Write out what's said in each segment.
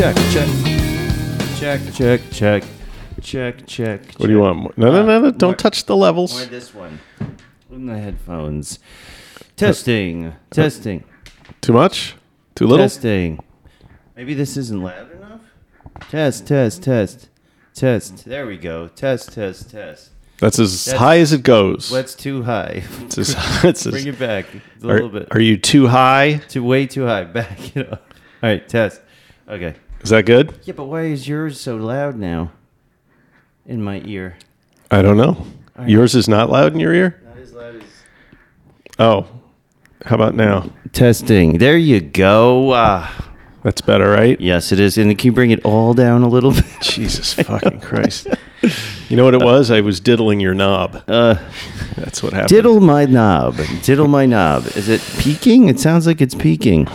Check, check, check, check, check, check, check. What do you want? No, no, no, no. Don't touch the Or levels. this one. In the headphones. Testing, testing, Too much? Too little? testing. Maybe this isn't loud enough. Test, test, test, test. There we go. Test, test, test. That's as That's- high as it goes. What's too high? It's as, it's as- Bring it back a are, little bit. are you too high? Too way too high. Back it up. All right, test. Okay. Is that good? Yeah, but why is yours so loud now? In my ear. I don't know. Yours is not loud in your ear? Not as loud as. Oh. How about now? Testing. There you go. Ah. That's better, right? Yes, it is. And can you bring it all down a little bit? Jesus fucking Christ. You know what it was? I was diddling your knob. Uh, That's what happened. diddle my knob. Diddle my knob. Is it peaking? It sounds like it's peaking.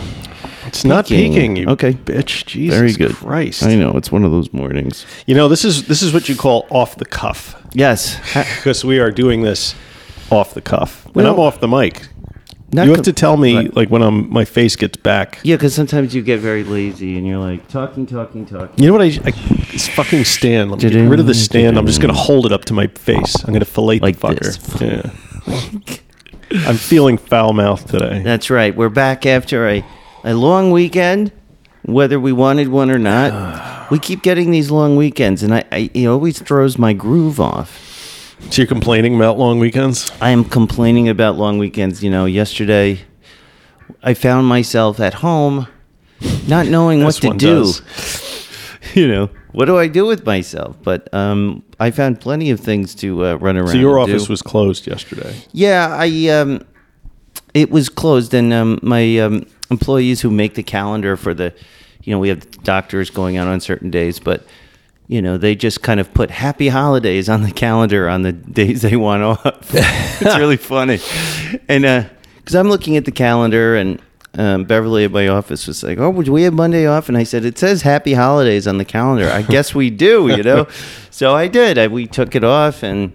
It's not peaking. peaking, you Okay. bitch. Jesus Very good. Christ. I know. It's one of those mornings. You know, this is this is what you call off the cuff. Yes. Because we are doing this off the cuff. When I'm off the mic, Not you have com- to tell me Right. like when I'm my face gets back. Yeah, because sometimes you get very lazy and you're like talking, talking, talking. You know what I, I this fucking stand. Let me get rid of the stand. I'm just gonna hold it up to my face. I'm gonna fillet Like the fucker. Yeah. I'm feeling foul mouth today. That's right. We're back after a, a long weekend, whether we wanted one or not. we keep getting these long weekends, and I, I it always throws my groove off. So you're complaining about long weekends? I am complaining about long weekends. You know, yesterday I found myself at home not knowing what to do. does. You know, what do I do with myself? But um, I found plenty of things to uh, run around. So your office do. was closed yesterday. Yeah, I um, it was closed, and um, my um, employees who make the calendar for the, you know, we have doctors going out on certain days, but you know, they just kind of put happy holidays on the calendar on the days they want off. it's really funny, and because I'm looking at the calendar and. Um, Beverly at my office was like, "Oh, do we have Monday off?" And I said, "It says Happy Holidays on the calendar. I guess we do, you know." so I did. I, we took it off, and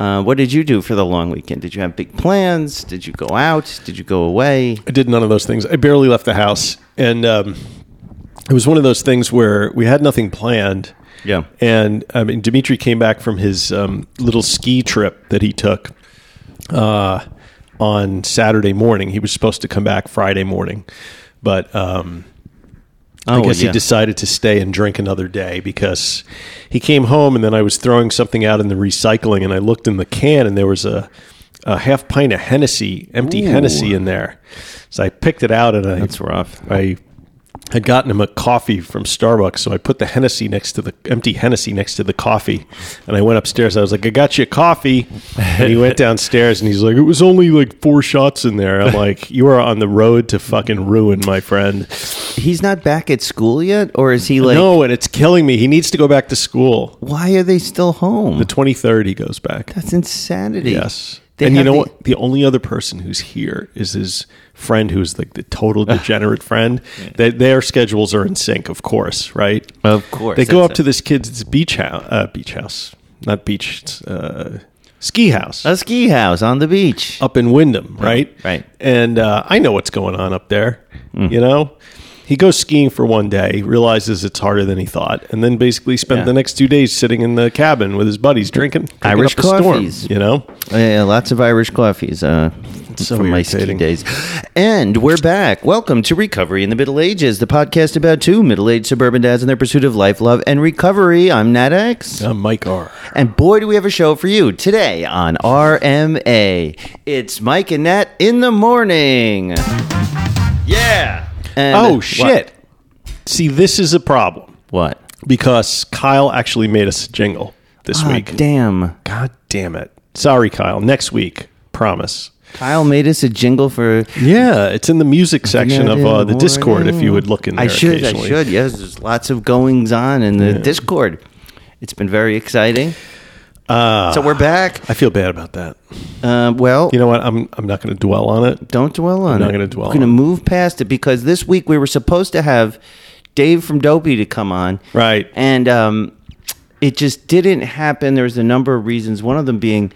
uh, what did you do for the long weekend? Did you have big plans? Did you go out? Did you go away? I did none of those things. I barely left the house, and um, it was one of those things where we had nothing planned. Yeah. And I mean, Dimitri came back from his um, little ski trip that he took uh, on Saturday morning. He was supposed to come back Friday morning, but um, I Oh, guess yeah. he decided to stay and drink another day because he came home and then I was throwing something out in the recycling and I looked in the can and there was a, a half pint of Hennessy, empty Ooh. Hennessy in there. So I picked it out and I That's rough. I had gotten him a coffee from Starbucks, so I put the Hennessy next to the empty Hennessy next to the coffee, and I went upstairs. I was like, "I got you a coffee," and he went downstairs and he's like, "It was only like four shots in there." I'm like, "You are on the road to fucking ruin, my friend." He's not back at school yet, or is he like? no, and it's killing me. He needs to go back to school. Why are they still home? The 23rd, he goes back. That's insanity. Yes. They and you know the- what? The only other person who's here is his friend who's like the total degenerate friend. They, their schedules are in sync, of course, right? Of course, They go up it. to this kid's beach house, uh, beach house, not beach, it's, uh, ski house A ski house on the beach. up in Windham, right? right. And uh, I know what's going on up there. Mm. You know, he goes skiing for one day, realizes it's harder than he thought, and then basically spent Yeah. the next two days sitting in the cabin with his buddies drinking, drinking Irish up a storm, coffees. you know. Yeah, lots of Irish coffees uh, so from my ski irritating. days. And we're back. Welcome to Recovery in the Middle Ages, the podcast about two middle-aged suburban dads and their pursuit of life, love, and recovery. I'm Nat X. Uh, Mike R. And boy, do we have a show for you today on RMA. It's Mike and Nat in the morning. Yeah. And Oh what? shit! See, this is a problem What? because Kyle actually made us a jingle this Ah, week. damn. God damn it! Sorry, Kyle. Next week, promise. Kyle made us a jingle for. Yeah, it's in the music section of uh, the Discord. If you would look in there I should. I should. Yes, there's lots of goings on in the Discord. It's been very exciting. So we're back. I feel bad about that. Uh, well, You know what? I'm I'm not going to dwell on it. don't dwell on it. I'm not gonna dwell We're going to move past it because this week we were supposed to have Dave from Dopey to come on. Right. And um, it just didn't happen. There was a number of reasons. One of them being,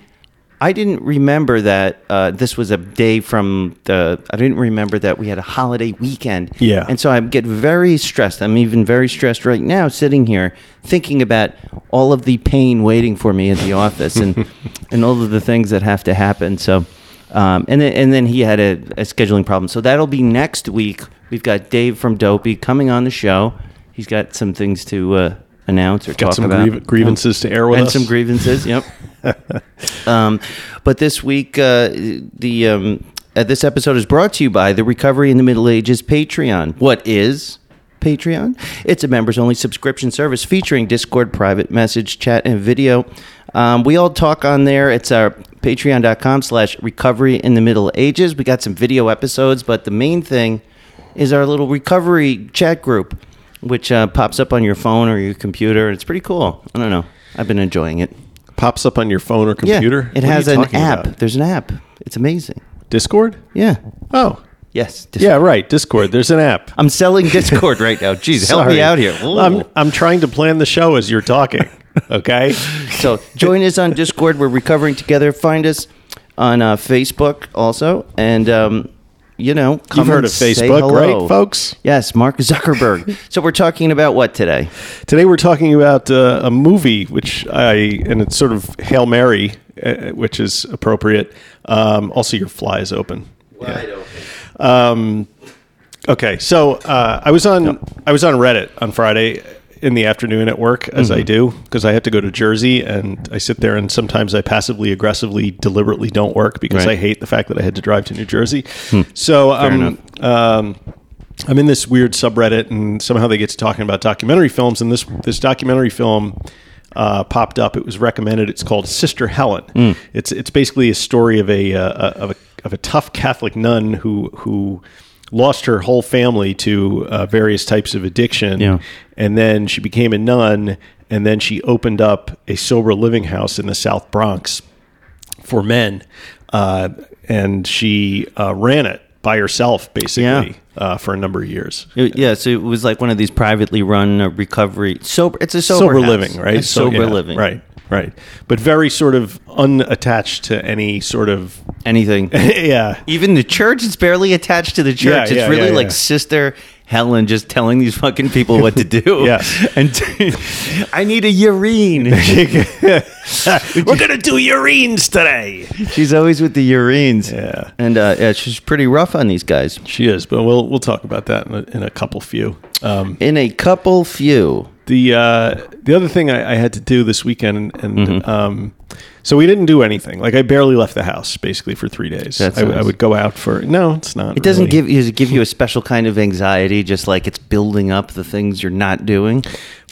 I didn't remember that uh, this was a day from the. I didn't remember that we had a holiday weekend. Yeah. And so I get very stressed. I'm even very stressed right now, sitting here thinking about all of the pain waiting for me at the office and and all of the things that have to happen. So. Um, and then and then he had a, a scheduling problem, so that'll be next week. We've got Dave from Dopey coming on the show. He's got some things to uh, announce or Got talk some about, griev- grievances to air with and us. some grievances. Yep. um, but this week, uh, the um, uh, this episode is brought to you by the Recovery in the Middle Ages Patreon. What is Patreon? It's a members only subscription service featuring Discord, private message, chat, and video. Um, we all talk on there. It's our patreon.com slash recovery in the Middle Ages. We got some video episodes, but the main thing is our little recovery chat group, which uh, pops up on your phone or your computer. It's pretty cool. I don't know. I've been enjoying it. Pops up on your phone or computer. Yeah, it What has an app. about? There's an app. It's amazing. Discord. Yeah. Oh, Yes. Dis- yeah, right. Discord. There's an app. I'm selling Discord right now. Jeez, help me out here. Ooh. I'm I'm trying to plan the show as you're talking. Okay. so join us on Discord. We're recovering together. Find us on uh, Facebook also, and um, you know, come You've heard and of Facebook, right, folks? Yes, Mark Zuckerberg. so we're talking about what today? Today we're talking about uh, a movie, which I and it's sort of hail mary, uh, which is appropriate. Um, also, your fly is open. Wide open. Um, okay, so uh, I was on I was on Reddit on Friday in the afternoon at work, as I do, because I have to go to Jersey, and I sit there and sometimes I passively aggressively, deliberately don't work because Right. I hate the fact that I had to drive to New Jersey. So um, um, I'm in this weird subreddit, and somehow they get to talking about documentary films, and this this documentary film. Uh, popped up. It was recommended. It's called Sister Helen. It's it's basically a story of a, uh, of a of a tough Catholic nun who who lost her whole family to uh, various types of addiction, Yeah. and then she became a nun, and then she opened up a sober living house in the South Bronx for men, uh, and she uh, ran it by herself basically Yeah. uh, for a number of years. It- yeah, so it was like one of these privately run uh, recovery sober. It's a sober, Sober living, right? So, sober yeah, living, right? Right, but very sort of unattached to any sort of Anything. yeah. Even the church is barely attached to the church. Yeah, it's yeah, really yeah, like. Sister Helen just telling these fucking people what to do. Yeah. And I need a urine. We're gonna do urines today. she's always with the urines. Yeah. And uh, yeah, she's pretty rough on these guys. She is, but we'll we'll talk about that in a, in a couple few. Um, In a couple few. The uh, the other thing I, I had to do this weekend, and, and Mm-hmm. um, so we didn't do anything. Like I barely left the house basically for three days. That's I, I would go out for no, it's not. It doesn't really. give you does it give you a special kind of anxiety, just like it's building up the things you're not doing.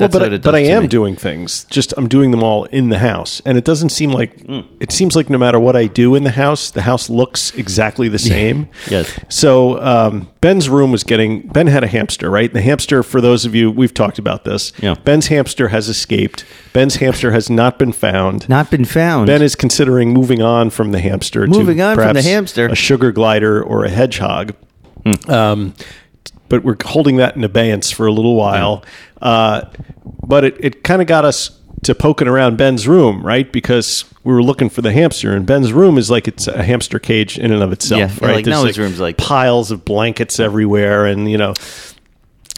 Well, but I, but I am me. doing things. Just I'm doing them all in the house, and it doesn't seem like Mm. it seems like no matter what I do in the house, the house looks exactly the same. Yes. So um, Ben's room was getting. Ben had a hamster, right? The hamster, for those of you, we've talked about this. Yeah. Ben's hamster has escaped. Ben's hamster has not been found. Not been found. Ben is considering moving on from the hamster. Moving to on from the hamster. a sugar glider or a hedgehog. Um, but we're holding that in abeyance for a little while. Uh, but it, it kind of got us to poking around Ben's room, right? Because we were looking for the hamster, and Ben's room is like it's a hamster cage in and of itself, Yeah, right? like Noah's room's like- piles of blankets everywhere, and you know.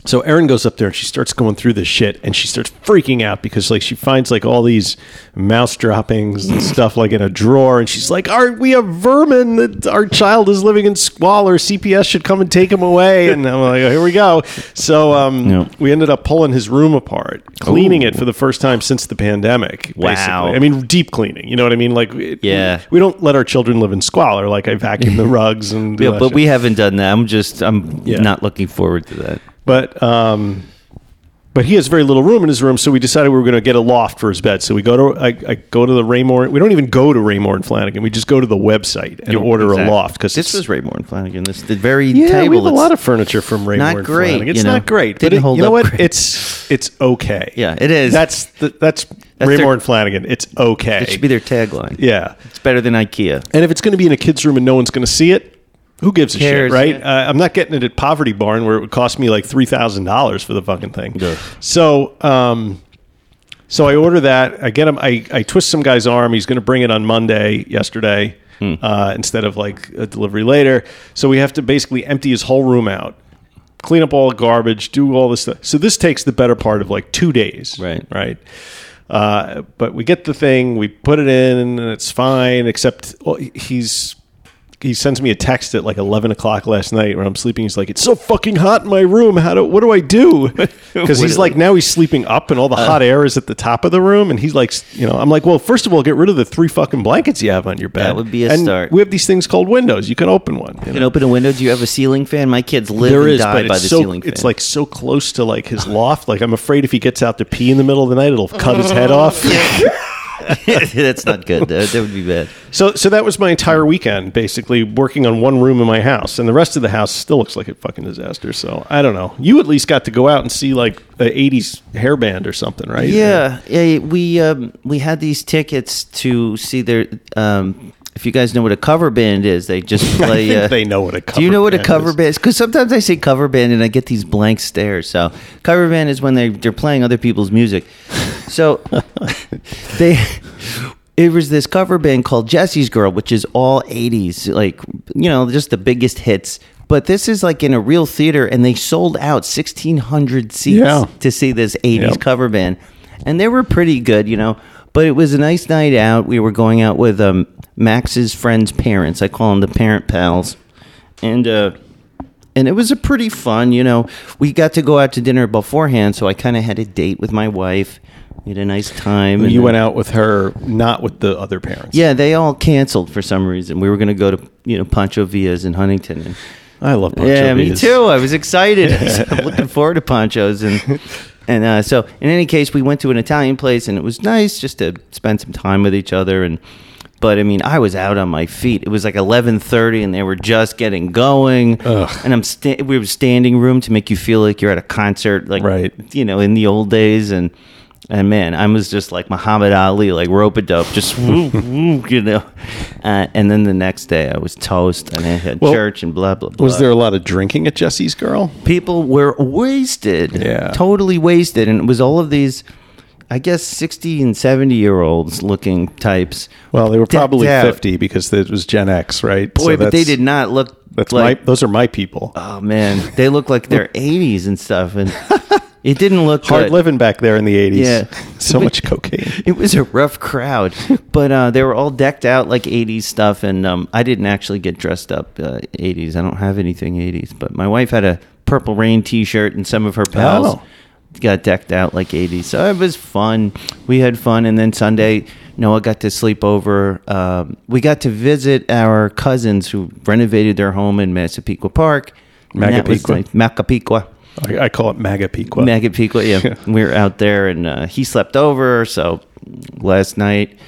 So Erin goes up there and she starts going through this shit and she starts freaking out because like she finds like all these mouse droppings and stuff like in a drawer and she's like, "Are we have vermin that our child is living in squalor? CPS should come and take him away." And I'm like, "Here we go." So um, Yeah. we ended up pulling his room apart, cleaning it for the first time since the pandemic. Wow. Basically. I mean, deep cleaning. You know what I mean? Like, it- Yeah. we don't let our children live in squalor. Like I vacuum the rugs and Yeah, but shit. we haven't done that. I'm just I'm Yeah. not looking forward to that. But um, but he has very little room in his room, so we decided we were going to get a loft for his bed. So we go to I, I go to the Raymour. We don't even go to Raymour and Flanigan. We just go to the website and order Exactly. a loft because this was Raymour and Flanigan. This the very yeah. table. we have a lot of furniture from Raymour not and great, Flanigan. It's you know. not great, Didn't it, hold you know what? great. It's it's okay. Yeah, it is. That's the, that's That's Raymour their- and Flanigan. It's okay. It should be their tagline. yeah. It's better than IKEA. And if it's going to be in a kid's room and no one's going to see it, who gives a shit, right? yeah. Uh, I'm not getting it at Poverty Barn where it would cost me like three thousand dollars for the fucking thing. Ugh. So, um, so I order that. I get him. I, I twist some guy's arm. He's going to bring it on Monday. Yesterday, Hmm. uh, instead of like a delivery later. So we have to basically empty his whole room out, clean up all the garbage, do all this stuff. So this takes the better part of like two days. Right. Right. Uh, but we get the thing, we put it in, and it's fine. Except well, he's he sends me a text at like eleven o'clock last night when I'm sleeping. He's like, "It's so fucking hot in my room. How do what do I do?" Because he's like now he's sleeping up, and all the hot uh. air is at the top of the room, and he's like, you know, I'm like, well, first of all, get rid of the three fucking blankets you have on your bed. That would be a and start. We have these things called windows. You can open one. you You know? can open a window. Do you have a ceiling fan? My kids live There and is, die by the so ceiling fan. it's like so close to like his loft. Like I'm afraid if he gets out to pee in the middle of the night, it'll cut his head off. that's not good. That, that would be bad. So, so that was my entire weekend, basically working on one room in my house, and the rest of the house still looks like a fucking disaster. So, I don't know. You at least got to go out and see like a '80s hair band or something, right? Yeah, yeah. We um, we had these tickets to see their. Um, if you guys know what a cover band is, they just I play. think uh, they know what a cover. do you know what a band cover is. band is? Because sometimes I say cover band and I get these blank stares. So cover band is when they they're playing other people's music. So they. It was this cover band called Jesse's Girl, which is all 80s, like, you know, just the biggest hits. But this is like in a real theater, and they sold out 1,600 seats Yeah. to see this 80s Yep. cover band. And they were pretty good, you know. But it was a nice night out. We were going out with um, Max's friends' parents. I call them the parent pals. And, uh, and it was a pretty fun, you know. We got to go out to dinner beforehand, so I kind of had a date with my wife. We had a nice time. and You went out with her, not with the other parents. yeah, they all canceled for some reason. We were going to go to you know Pancho Villa's in Huntington. And, I love. Pancho yeah, me too. I was excited. I'm looking forward to Panchos and and uh, so in any case, we went to an Italian place and it was nice just to spend some time with each other and. But I mean, I was out on my feet. It was like eleven thirty, and they were just getting going. Ugh. And I'm sta- we were standing room to make you feel like you're at a concert, like Right. you know, in the old days. And and man, I was just like Muhammad Ali, like rope a dope, just woo, woo, you know. Uh, and then the next day, I was toast, and I had Well, church and blah blah blah. Was there a lot of drinking at Jesse's girl? people were wasted, Yeah. totally wasted, and it was all of these. I guess sixty and seventy year olds looking types. Well, they were probably out. fifty because it was Gen X, right? Boy, So but they did not look. That's like, my. Those are my people. Oh man, they look like they're eighties and stuff, and it didn't look Hard good. living back there in the eighties. Yeah. so much cocaine. It was a rough crowd, but uh, they were all decked out like '80s stuff, and um, I didn't actually get dressed up uh, '80s. I don't have anything '80s, but my wife had a Purple Rain T-shirt, and some of her pals Oh. got decked out like '80s. So it was fun. We had fun, and then Sunday, Noah got to sleep over. Um, we got to visit our cousins who renovated their home in Massapequa Park. That nice. Macapequa. I, I call it MAGA Pequa. Magapequa, yeah. we were out there and uh, he slept over. So last night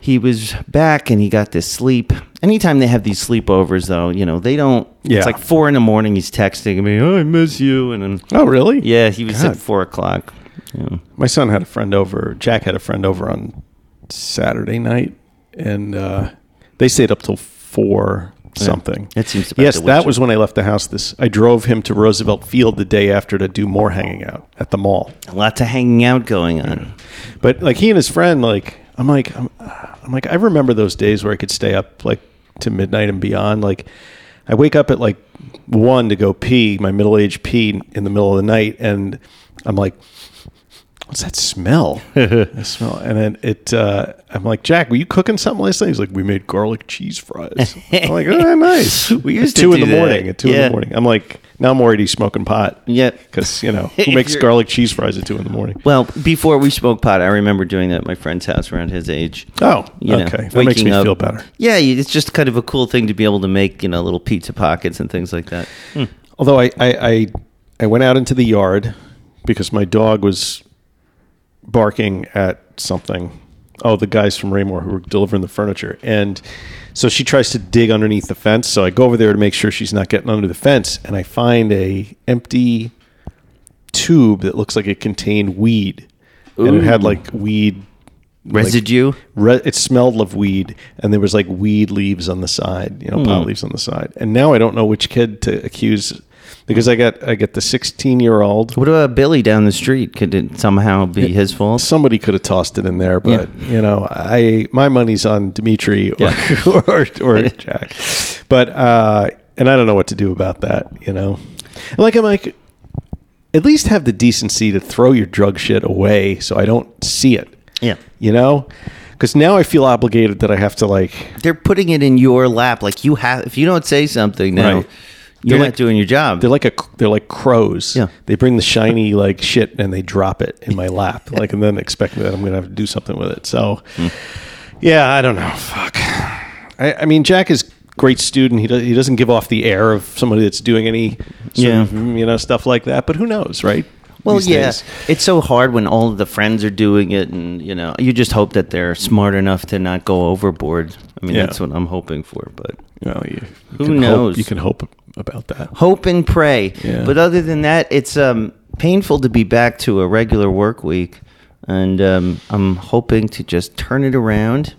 he was back and he got to sleep. Anytime they have these sleepovers, though, you know, they don't. Yeah. It's like four in the morning. He's texting me, oh, I miss you. And then, oh, really? yeah, he was God. at four o'clock. Yeah. My son had a friend over. Jack had a friend over on Saturday night, and uh, they stayed up till four something. That seems about Yes, that was when I left the house. This I drove him to Roosevelt Field the day after to do more hanging out at the mall. Lots of hanging out going on. But like he and his friend, like I'm like I'm, I'm like I remember those days where I could stay up like to midnight and beyond. Like I wake up at like one to go pee, my middle aged pee in the middle of the night, and I'm like, what's that smell? I smell, and then it. Uh, I'm like, Jack, were you cooking something last night? He's like, we made garlic cheese fries. I'm like, oh, nice. We used at to two in the that. morning. At two in the morning, I'm like, now I'm already smoking pot. Yeah. because you know who makes garlic cheese fries at two in the morning. Well, before we smoked pot, I remember doing that at my friend's house around his age. Oh, You know, okay, that makes me up- feel better. Yeah, it's just kind of a cool thing to be able to make, you know, little pizza pockets and things like that. Hmm. Although I, I, I, I went out into the yard because my dog was barking at something. Oh, the guys from Raymour who were delivering the furniture. And so she tries to dig underneath the fence. So I go over there to make sure she's not getting under the fence. And I find a empty tube that looks like it contained weed. And it had like weed like, Residue? re- it smelled of weed, and there was like weed leaves on the side, you know, Hmm. pot leaves on the side. And now I don't know which kid to accuse because I got I get the 16 year old. What about Billy down the street? Could it somehow be his fault? Somebody could have tossed it in there, but you know, I my money's on Dimitri or or, or Jack. But uh, and I don't know what to do about that. You know, like I'm like, at least have the decency to throw your drug shit away so I don't see it. Yeah. You know, because now I feel obligated that I have to like. They're putting it in your lap. Like you have, if you don't say something now, Right. You're They're not like- doing your job. They're like a they're like crows. Yeah. They bring the shiny like shit and they drop it in my lap, like and then expect that I'm gonna have to do something with it. So, hmm. yeah, I don't know. Fuck. I, I mean, Jack is great student. He does, he doesn't give off the air of somebody that's doing any sort Yeah. of, you know stuff like that. But who knows, right? Well, yeah, days. it's so hard when all of the friends are doing it, and you know, you just hope that they're smart enough to not go overboard. I mean, Yeah. that's what I'm hoping for. But Well, you, you Who can hope- knows? you can hope about that. hope and pray. Yeah. But other than that, it's um, painful to be back to a regular work week, and um, I'm hoping to just turn it around.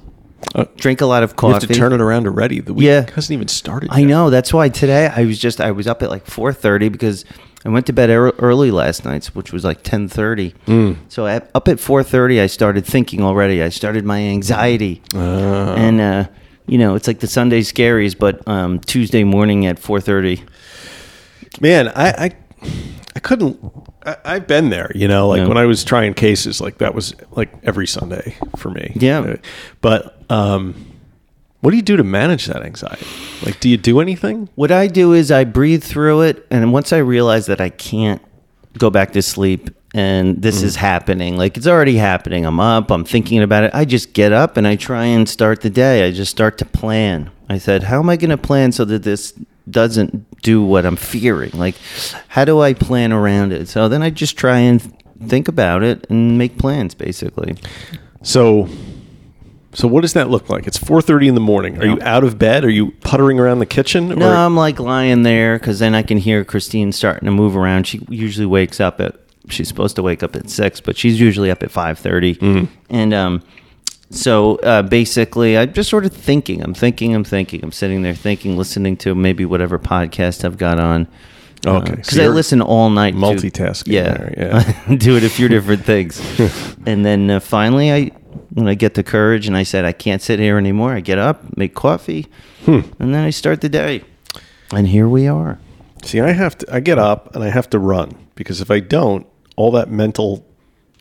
Uh, Drink a lot of You coffee. have to turn it around already. The week Yeah. hasn't even started. I know. That's why today I was just I was up at like four thirty because I went to bed early last night, which was like ten thirty. Mm. So up at four thirty, I started thinking already. I started my anxiety, Ah. and uh, you know, it's like the Sunday scaries, but um, Tuesday morning at four thirty. man i i, I couldn't I, i've been there you know like when i was trying cases like that was like every sunday for me Yeah. Uh, but um what do you do to manage that anxiety like do you do anything What I do is I breathe through it, and once I realize that I can't go back to sleep and this is mm. happening, like it's already happening, I'm up, I'm thinking about it, I just get up and I try and start the day. I just start to plan. I said, How am I going to plan so that this doesn't do what I'm fearing? Like, how do I plan around it? So then I just try and think about it and make plans, basically. so so what does that look like it's 4.30 in the morning are you out of bed are you puttering around the kitchen No, I'm like lying there because then I can hear Christine starting to move around. She usually wakes up at she's supposed to wake up at six, but she's usually up at five and um, so uh, basically, I'm just sort of thinking. I'm thinking. I'm thinking. I'm sitting there thinking, listening to maybe whatever podcast I've got on. Okay, because so I listen all night. to- multitasking yeah, there, yeah. doing a few different things, and then uh, finally, I when I get the courage and I said I can't sit here anymore. I get up, make coffee, Hmm. and then I start the day. And here we are. See, I have to. I get up and I have to run because if I don't, all that mental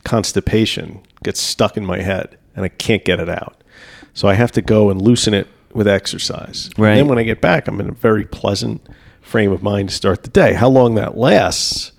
constipation gets stuck in my head and I can't get it out. So I have to go and loosen it with exercise. And then when I get back, I'm in a very pleasant frame of mind to start the day. How long that lasts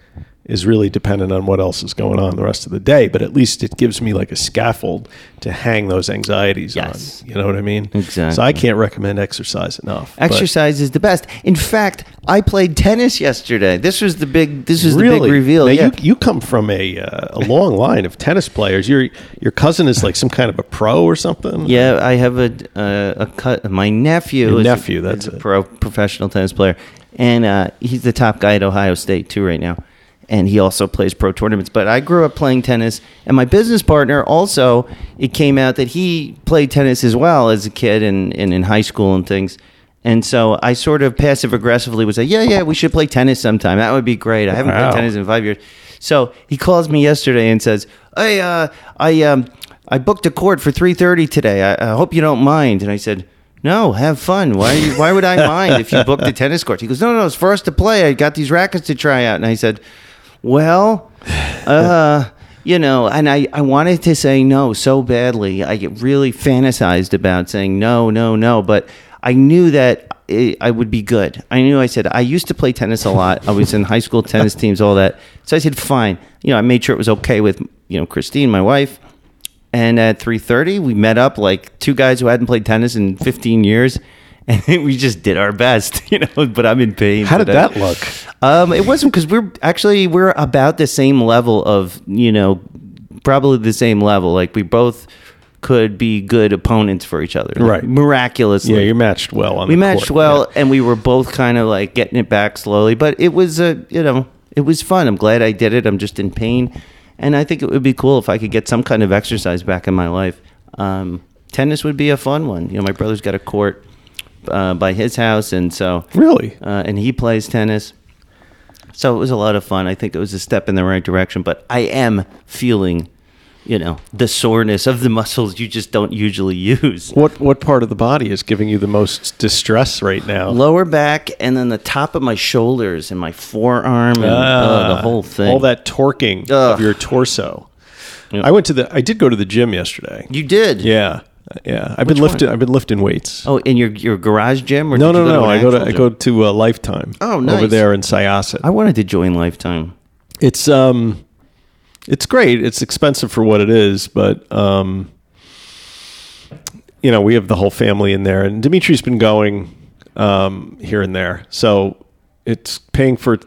is really dependent on what else is going on the rest of the day. But at least it gives me like a scaffold to hang those anxieties Yes. on. You know what I mean? Exactly. So I can't recommend exercise enough. Exercise is the best. In fact, I played tennis yesterday. This was the big. This was the big reveal. Now yeah. you, you come from a uh, a long line of tennis players. Your your cousin is like some kind of a pro or something. Yeah, I have a uh, a cut. My nephew, Your is nephew, is that's a pro professional tennis player, and uh, he's the top guy at Ohio State too right now. And he also plays pro tournaments. But I grew up playing tennis, and my business partner also. It came out that he played tennis as well as a kid and, and in high school and things. And so I sort of passive aggressively would say, "Yeah, yeah, we should play tennis sometime. That would be great. I haven't Wow. played tennis in five years." So he calls me yesterday and says, "Hey, uh, I um, I booked a court for three thirty today. I, I hope you don't mind." And I said, "No, have fun. Why why would I mind if you booked a tennis court?" He goes, "No, no, it's for us to play. I got these rackets to try out." And I said, "Well, uh." You know, and I, I wanted to say no so badly. I get really fantasized about saying no, no, no, but I knew that it, I would be good. I knew I said I used to play tennis a lot. I was in high school tennis teams, all that. So I said fine. You know, I made sure it was okay with you know Christine, my wife. And at three thirty, we met up like two guys who hadn't played tennis in fifteen years, and we just did our best. You know, but I'm in pain. How did today. that look? Um, it wasn't because we're actually we're about the same level of you know probably the same level. Like we both could be good opponents for each other, Right. Miraculously, Yeah, you matched well on. we matched court. well, Yeah. and we were both kind of like getting it back slowly. But it was a you know it was fun. I'm glad I did it. I'm just in pain, and I think it would be cool if I could get some kind of exercise back in my life. um, tennis would be a fun one. You know, my brother's got a court uh, by his house, and so Really? uh, and he plays tennis. So it was a lot of fun. I think it was a step in the right direction. But I am feeling, you know, the soreness of the muscles you just don't usually use. What what part of the body is giving you the most distress right now? Lower back, and then the top of my shoulders and my forearm, and uh, the whole thing. All that torquing Ugh. of your torso. Yep. I went to the. I did go to the gym yesterday. You did? Yeah, yeah. I've been Which one? lifting. I've been lifting weights. Oh, in your your garage gym? Or no, no, no. I go to I go to uh, Lifetime. Oh, nice. Over there in Syosset. I wanted to join Lifetime. It's um, it's great. It's expensive for what it is, but um, you know, we have the whole family in there, and Dimitri's been going um here and there, so it's paying for.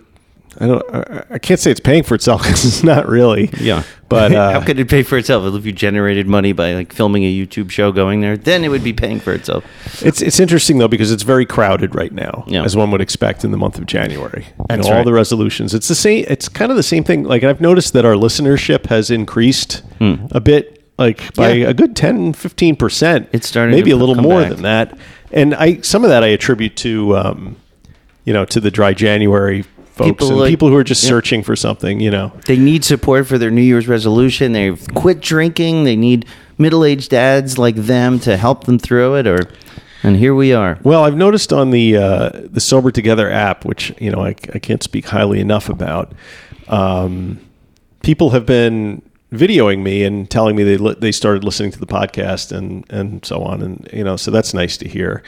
I don't. I, I can't say it's paying for itself because it's not really. Yeah, but uh, how could it pay for itself if you generated money by like filming a YouTube show going there? Then it would be paying for itself. It's it's interesting though because it's very crowded right now, Yeah. as one would expect in the month of January. Know, all right. the resolutions. It's the same. It's kind of the same thing. Like I've noticed that our listenership has increased a bit, like by Hmm. Yeah. a good 10, 15 percent. It's starting maybe a little more back. than that. And I some of that I attribute to, um, you know, to the dry January folks People and like- people who are just yeah. searching for something. You know, They need support for their New Year's resolution. They've quit drinking. They need middle-aged dads like them to help them through it. Or, and here we are. Well, I've noticed on the uh, the Sober Together app, which you know I, I can't speak highly enough about, um, people have been videoing me and telling me they li- they started listening to the podcast and and so on, and you know, so that's nice to hear.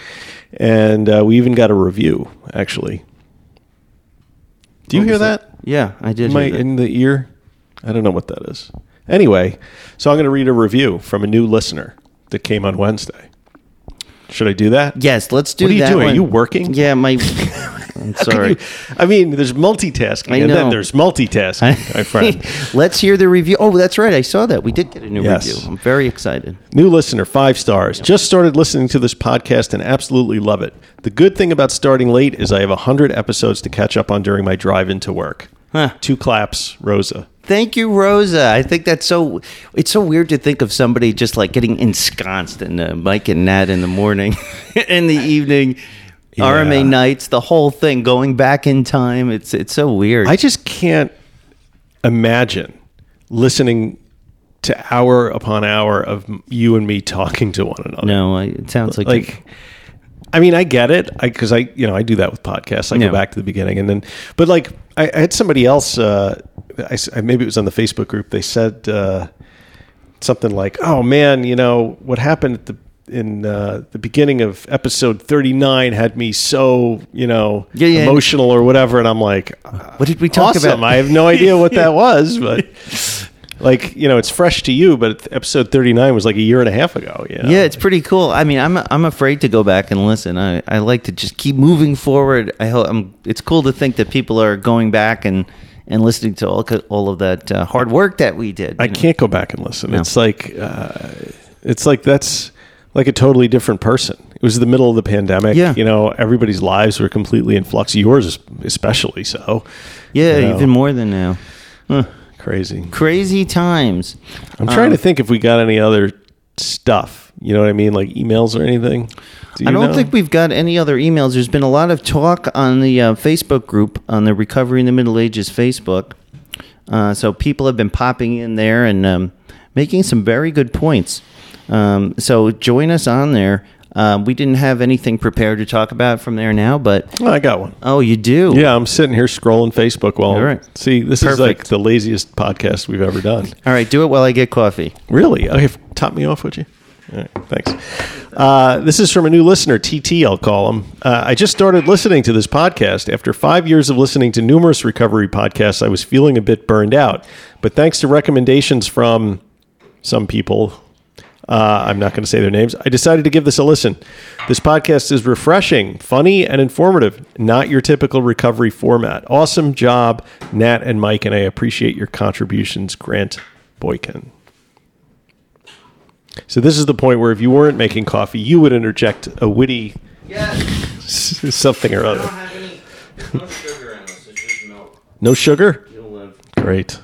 And uh, we even got a review actually. Do you hear that? Yeah, I did. I hear that. in the ear? I don't know what that is. Anyway, so I'm going to read a review from a new listener that came on Wednesday. Should I do that? Yes, let's do What are you that doing? Are one. you working? Yeah, my. I'm sorry. you- I mean, there's multitasking, I and then there's multitasking, my friend. Let's hear the review. Oh, that's right. I saw that. We did get a new Yes. review. I'm very excited. New listener, five stars. Just started listening to this podcast and absolutely love it. The good thing about starting late is I have 100 episodes to catch up on during my drive into work. Huh. Two claps, Rosa. Thank you, Rosa. I think that's so. It's so weird to think of somebody just like getting ensconced in uh, Mike and Nat in the morning, in the evening, RMA nights, the whole thing, going back in time. It's it's so weird. I just can't imagine listening to hour upon hour of you and me talking to one another. no, I, it sounds like, like I mean, I get it because I, you know, I do that with podcasts. I Yeah. go back to the beginning and then, but like, I, I had somebody else. Uh, I maybe it was on the Facebook group. They said uh, something like, "Oh man, you know what happened at the in uh, the beginning of episode thirty nine had me so you know Yeah, yeah. emotional or whatever." And I'm like, what did we talk awesome. about? I have no idea what that was, but. Like you know, it's fresh to you, but episode thirty nine was like a year and a half ago. You know? Yeah, it's pretty cool. I mean, I'm I'm afraid to go back and listen. I, I like to just keep moving forward. I hope I'm, it's cool to think that people are going back and, and listening to all all of that uh, hard work that we did. I know. can't go back and listen. No. It's like uh, it's like that's like a totally different person. It was the middle of the pandemic. Yeah. You know, everybody's lives were completely in flux. Yours especially so. Yeah, you know. even more than now. Huh. Crazy. Crazy times. I'm trying Um, to think if we got any other stuff. You know what I mean? Like emails or anything. Do you I don't know? think we've got any other emails. There's been a lot of talk on the uh, Facebook group on the Recovery in the Middle Ages Facebook. Uh, so people have been popping in there and um, making some very good points. Um, so join us on there. Um, we didn't have anything prepared to talk about from there now, but Oh, I got one. oh, you do. Yeah, I'm sitting here scrolling Facebook while. All right. See, this is like the laziest podcast we've ever done. All right, do it while I get coffee. Really? Okay, top me off, would you? All right, thanks. Uh, this is from a new listener, TT, I'll call him. Uh, I just started listening to this podcast. After five years of listening to numerous recovery podcasts, I was feeling a bit burned out. But thanks to recommendations from some people, uh, I'm not going to say their names, I decided to give this a listen. This podcast is refreshing, funny, and informative, not your typical recovery format. Awesome job, Nat and Mike, and I appreciate your contributions, Grant Boykin. So this is the point where if you weren't making coffee, you would interject a witty something or other. have any no sugar in this. It's just milk. No sugar? Great.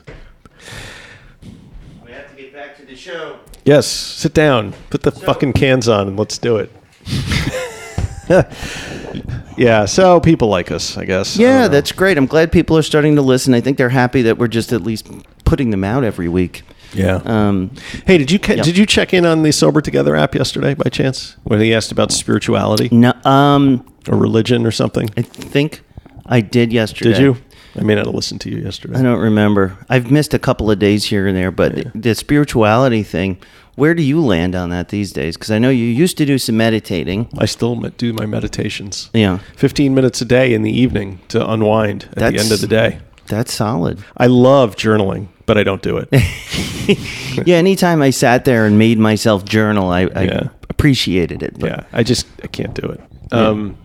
We have to get back to the show. Yes, sit down, put the fucking cans on, and let's do it. yeah, so people like us, I guess. Yeah, don't that's great. I'm glad people are starting to listen. I think they're happy that we're just at least putting them out every week. yeah. Um, hey, did you ca- yeah. did you check in on the Sober Together app yesterday by chance when he asked about spirituality no, um, or religion or something? I think I did yesterday. Did you? I may not have listened to you yesterday. I don't remember. I've missed a couple of days here and there, but the, the spirituality thing. Where do you land on that these days? Because I know you used to do some meditating. I still do my meditations. Yeah, 15 minutes a day in the evening to unwind at the end of the day. that's solid. I love journaling, but I don't do it. yeah, anytime I sat there and made myself journal, I, I Yeah. appreciated it. But yeah, I just I can't do it. Um,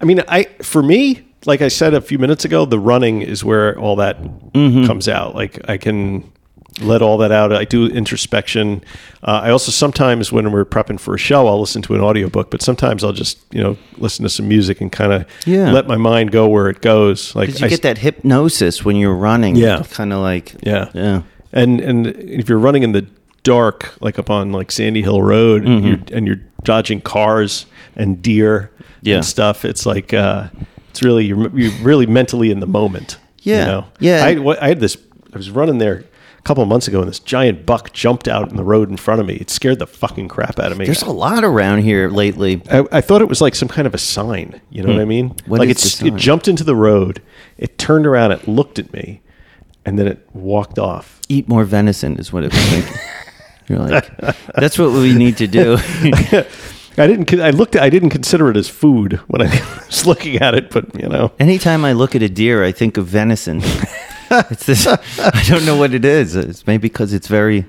I mean, I for me, like I said a few minutes ago, the running is where all that comes out. Like I can let all that out. I do introspection. Uh, I also sometimes when we're prepping for a show, I'll listen to an audiobook, but sometimes I'll just you know listen to some music and kind of Yeah. let my mind go where it goes. Like you I- get that hypnosis when you're running. Yeah. kind of like Yeah. yeah. And and if you're running in the dark, like up on like Sandy Hill Road, Mm-hmm. you're, and you're dodging cars and deer Yeah. and stuff, it's like uh, it's really you're, you're really mentally in the moment. Yeah. you know? Yeah. I, I had this. I was running there a couple of months ago, and this giant buck jumped out in the road in front of me. It scared the fucking crap out of me. There's a lot around here lately. I, I thought it was like some kind of a sign. You know what I mean? Hmm. What like it's, it jumped into the road. It turned around. It looked at me, and then it walked off. Eat more venison is what it was thinking. You're like, that's what we need to do. I didn't. I looked. I didn't consider it as food when I was looking at it, but you know, Anytime I look at a deer, I think of venison. it's this. I don't know what it is. It's maybe because it's very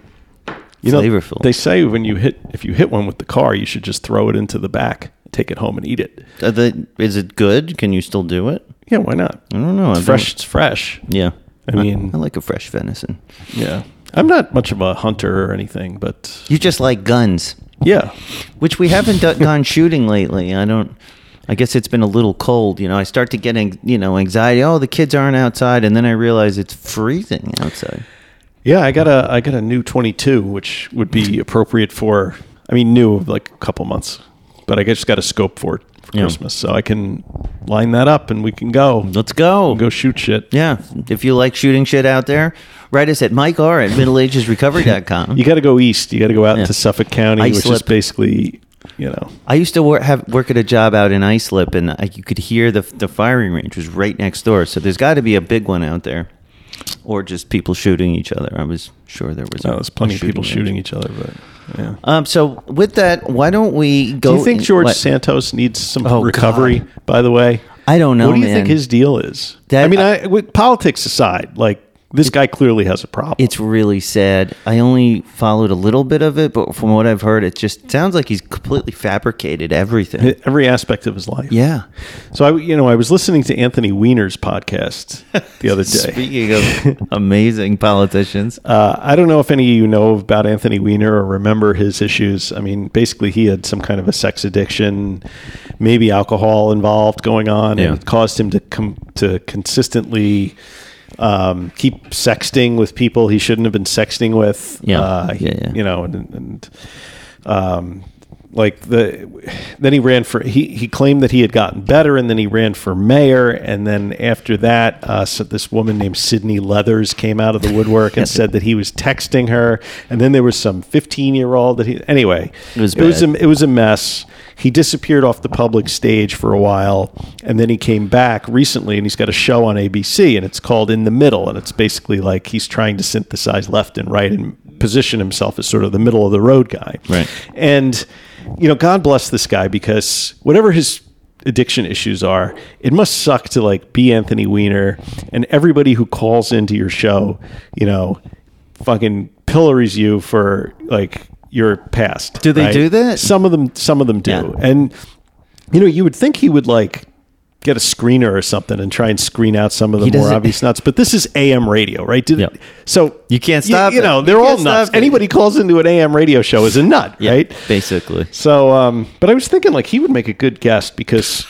you know, flavorful. they say when you hit, if you hit one with the car, you should just throw it into the back, take it home, and eat it. The- is it good? Can you still do it? Yeah, why not? I don't know. It's I've fresh. It's fresh. yeah. I mean- I, like a fresh venison. Yeah, I'm not much of a hunter or anything, but You just like guns, yeah, which we haven't do- gone shooting lately. I don't. I guess it's been a little cold. You know, I start to get you know anxiety. Oh, the kids aren't outside, and then I realize it's freezing outside. yeah. I got a I got a new 22, which would be appropriate for. I mean, new like a couple months, but I just got a scope for it for Yeah. Christmas, so I can line that up and we can go. Let's go. go shoot shit. Yeah. If you like shooting shit out there, write us at Mike R at middleagesrecovery.com. You got to go east. You got to go out Yeah. into Suffolk County, which is basically, you know, I used to work, have work at a job out in Islip, and I, you could hear the the firing range was right next door. So there's got to be a big one out there, or just people shooting each other. I was sure there was. oh, there's plenty of people range. shooting each other. But yeah. Um. So with that, why don't we go? Do you think in- George what? Santos needs some Oh, recovery? God. By the way, I don't know, What do you man. think his deal is? That- I mean, I, with politics aside, like this guy clearly has a problem. It's really sad. I only followed a little bit of it, but from what I've heard, it just sounds like he's completely fabricated everything. every aspect of his life. Yeah. So I, you know, I was listening to Anthony Weiner's podcast the other day. Speaking of amazing politicians, Uh, I don't know if any of you know about Anthony Weiner or remember his issues. I mean, basically, he had some kind of a sex addiction, maybe alcohol involved going on, Yeah. and it caused him to come to consistently um, keep sexting with people he shouldn't have been sexting with. Yeah. uh, Yeah, yeah. you know, and, and um, like the then he ran for he he claimed that he had gotten better and then he ran for mayor and then after that uh, so this woman named Sydney Leathers came out of the woodwork and said that he was texting her and then there was some 15 year old that he anyway It was it was a, it was a mess he disappeared off the public stage for a while and then he came back recently and he's got a show on ABC and it's called In the Middle and it's basically like he's trying to synthesize left and right and position himself as sort of the middle of the road guy Right. and, you know, God bless this guy because whatever his addiction issues are, it must suck to like be Anthony Weiner and everybody who calls into your show, you know, fucking pillories you for like your past. Do they right? do that? Some of them, some of them do. Yeah. And, you know, you would think he would like get a screener or something and try and screen out some of the He more obvious nuts. But this is AM radio, right? Did Yep. So You can't stop You, it. know, they're all nuts. Anybody calls into an AM radio show is a nut, Yeah, right? Basically. So, um, but I was thinking like he would make a good guest because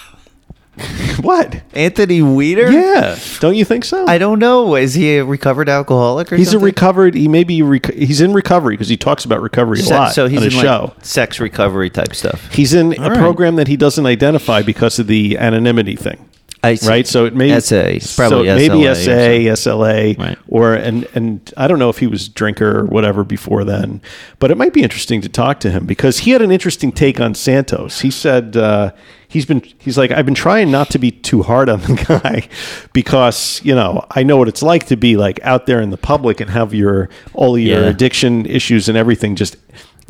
what? Anthony Weiner? Yeah, don't you think so? I don't know. Is he a recovered alcoholic or he's a recovered. He may be. Rec- he's in recovery because he talks about recovery a Se- lot so he's on in his like show. sex recovery type stuff. He's in a right. program that he doesn't identify because of the anonymity thing. Right, so it may SA. So probably it may be SLA or SA, SLA, Right. or and and I don't know if he was drinker or whatever before then, but it might be interesting to talk to him because he had an interesting take on Santos. He said uh, he's been he's like I've been trying not to be too hard on the guy because you know I know what it's like to be like out there in the public and have your all your Yeah. addiction issues and everything just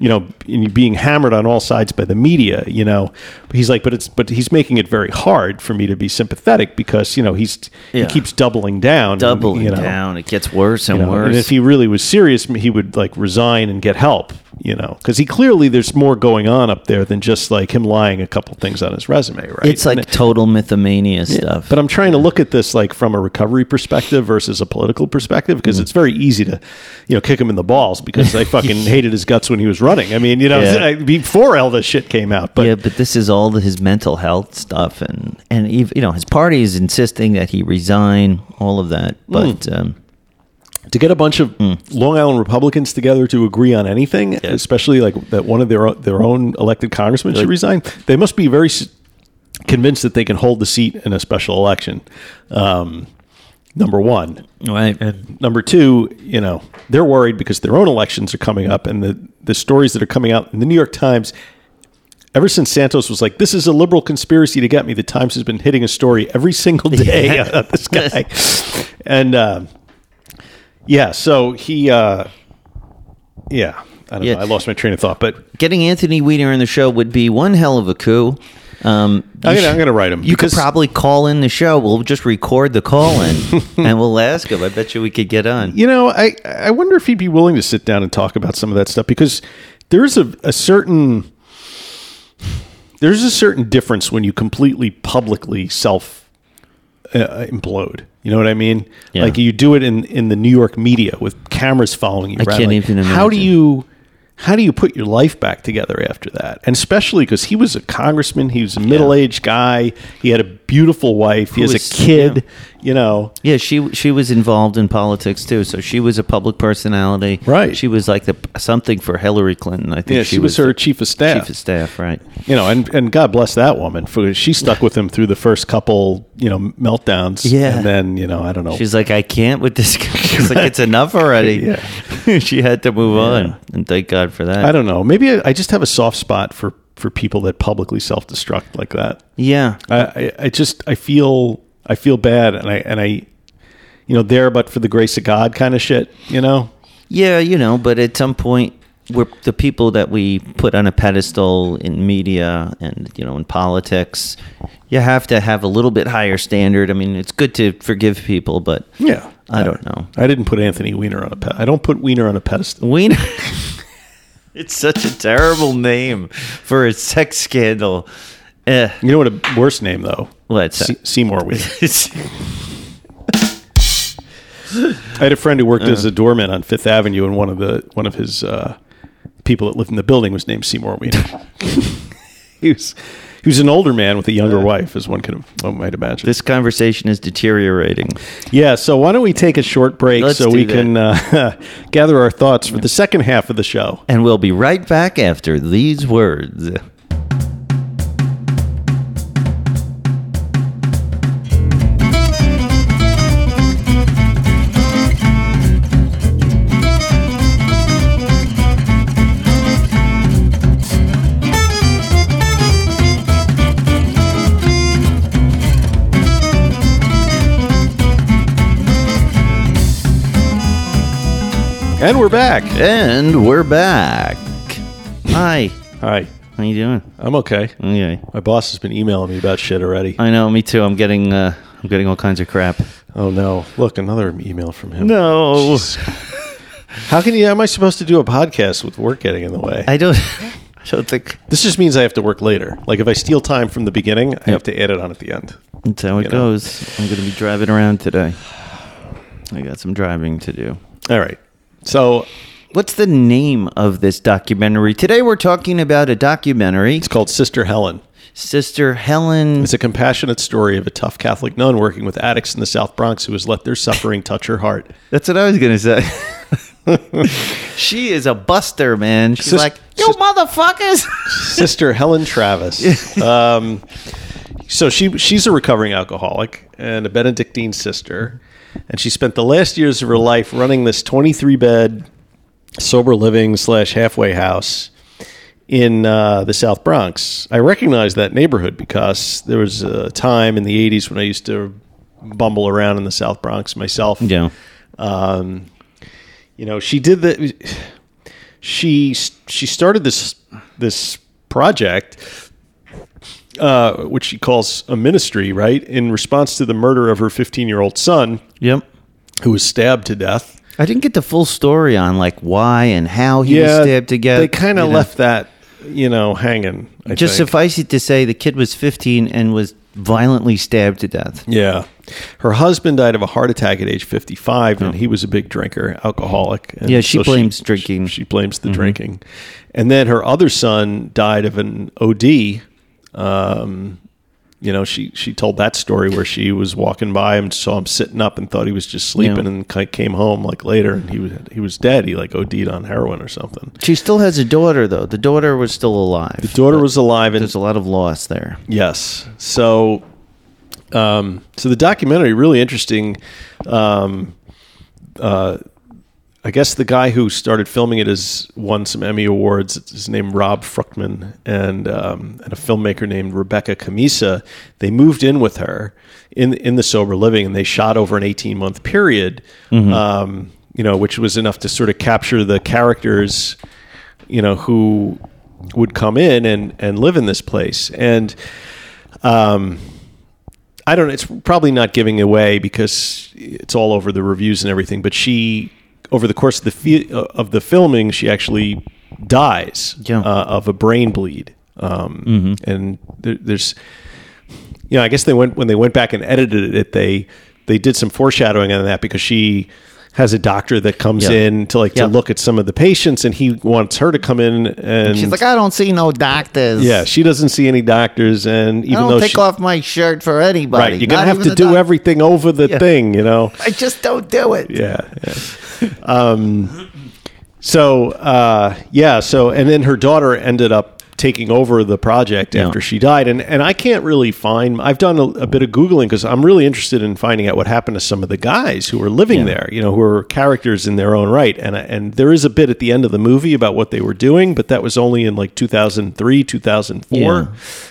you know and being hammered on all sides by the media you know he's like but it's but he's making it very hard for me to be sympathetic because you know he's Yeah. he keeps doubling down and, Doubling you know, down. It gets worse and you know, worse. and if he really was serious he would like resign and get help you know because he clearly there's more going on up there than just like him lying a couple things on his resume right it's like And- total mythomania stuff. but I'm trying to look at this like from a recovery perspective versus a political perspective because Mm. it's very easy to, you know, kick him in the balls because I fucking hated his guts when he was running. I mean, you know, Yeah. Before all this shit came out. But yeah, but this is all the, his mental health stuff, and and you know his party is insisting that he resign, all of that. Hmm. But um, to get a bunch of Mm. Long Island Republicans together to agree on anything, especially like that one of their o- their own elected congressmen should resign, they must be very convinced that they can hold the seat in a special election. Um, number one, right, And number two, you know, they're worried because their own elections are coming up and the, the stories that are coming out in the New York Times. Ever since Santos was like, this is a liberal conspiracy to get me, the Times has been hitting a story every single day Yeah. on this guy. and um, yeah, so he, uh, yeah, I don't Yeah. know. I lost my train of thought, but getting Anthony Weiner in the show would be one hell of a coup. Um, I'm gonna, I'm gonna write him. You could probably call in the show. We'll just record the call in, and we'll ask him. I bet you we could get on. You know, I I wonder if he'd be willing to sit down and talk about some of that stuff because there's a, a certain there's a certain difference when you completely publicly self uh, implode. You know what I mean? Yeah. Like you do it in in the New York media with cameras following you. I around. can't Like, even How do imagine. you how do you put your life back together after that? And especially because he was a congressman, he was a middle aged guy. He had a beautiful wife. He has was- a kid. You know, Yeah, she she was involved in politics too. So she was a public personality. Right. She was like the something for Hillary Clinton. I think yeah, she, was, her chief of staff. chief of staff. Right. you know, and, and God bless that woman for she stuck with him through the first couple, you know, meltdowns. Yeah. and then you know, I don't know. She's like, I can't with this. guy." She's like, it's enough already. she had to move on, and thank God for that. I don't know. Maybe I, I just have a soft spot for for people that publicly self destruct like that. yeah, I, I, I just I feel I feel bad, and I and I, you know, there but for the grace of God kind of shit. You know, yeah, you know. But at some point, we're the people that we put on a pedestal in media and you know in politics. You have to have a little bit higher standard. I mean, it's good to forgive people, but yeah. I don't know. I didn't put Anthony Weiner on a. I don't put Weiner on a pedestal. Wiener. it's such a terrible name for a sex scandal. Eh, You know what a worse name though? what's Se- Seymour. It's- I had a friend who worked Uh. as a doorman on Fifth Avenue, and one of the one of his uh, people that lived in the building was named Seymour Weiner. he was he was an older man with a younger wife, as one could have, one might imagine. this conversation is deteriorating. yeah. So why don't we take a short break Let's so we that. can uh, gather our thoughts for the second half of the show. And we'll be right back after these words. And we're back. And we're back. Hi. Hi. How you doing? I'm okay. Okay. My boss has been emailing me about shit already. I know, me too. I'm getting uh I'm getting all kinds of crap. Oh no! Look, another email from him. No. How can you? How am I supposed to do a podcast with work getting in the way? I don't I don't think This just means I have to work later. Like if I steal time from the beginning, I have to add it on at the end. that's how it You know. goes. I'm gonna be driving around today. I got some driving to do. All right. So What's the name of this documentary? Today we're talking about a documentary. it's called Sister Helen. Sister Helen. It's a compassionate story of a tough Catholic nun working with addicts in the South Bronx who has let their suffering touch her heart. That's what I was gonna say. she is a buster, man. She's Sis- like, you sis- motherfuckers. Sister Helen Travis. Um, so she she's a recovering alcoholic and a Benedictine sister, and she spent the last years of her life running this 23 bed sober living slash halfway house in uh, the South Bronx. I recognize that neighborhood because there was a time in the 80s when I used to bumble around in the South Bronx myself. yeah. Um, you know, she did the. She she started this this project, uh, which she calls a ministry, right, in response to the murder of her 15 year old son, Yep. who was stabbed to death. I didn't get the full story on like why and how he was stabbed to death. They kind of you know. left that, you know, hanging. I Just think. suffice it to say, the kid was 15 and was violently stabbed to death. Yeah. Her husband died of a heart attack at age 55, and he was a big drinker, alcoholic. And Yeah, she blames drinking. She, blames the drinking. And then her other son died of an OD. Um, you know, she, she told that story where she was walking by and saw him sitting up, and thought he was just sleeping, Yeah. and ki- came home like later, and he was he was dead. He like OD'd on heroin or something. She still has a daughter, though. The daughter was still alive. The daughter was alive, and There's a lot of loss there. Yes. So, um, so the documentary really interesting. Um, uh, I guess the guy who started filming it has won some Emmy awards. It's his name Rob Fruchtman and um, and a filmmaker named Rebecca Cammisa. They moved in with her in in the sober living, and they shot over an eighteen month period. Um, you know, which was enough to sort of capture the characters you know, who would come in and, and live in this place. And um, I don't know, it's probably not giving away because it's all over the reviews and everything, but she, over the course of the, fi- of the filming, she actually dies Yeah. uh, of a brain bleed. Um, And there, there's, you know, I guess they went when they went back and edited it. They they did some foreshadowing on that because she has a doctor that comes Yeah. in to like Yeah. to look at some of the patients, and he wants her to come in and She's like, I don't see no doctors. yeah, she doesn't see any doctors, and I even don't though take she, off my shirt for anybody. right, you're gonna not have to do doc- everything over the Yeah. thing, you know. I just don't do it. Yeah. yeah. um, so uh, yeah, so and then her daughter ended up taking over the project Yeah. after she died, and and I can't really find. I've done a, a bit of googling because I'm really interested in finding out what happened to some of the guys who were living Yeah. there, you know, who are characters in their own right, and and there is a bit at the end of the movie about what they were doing, but that was only in like 2003, 2004. Yeah.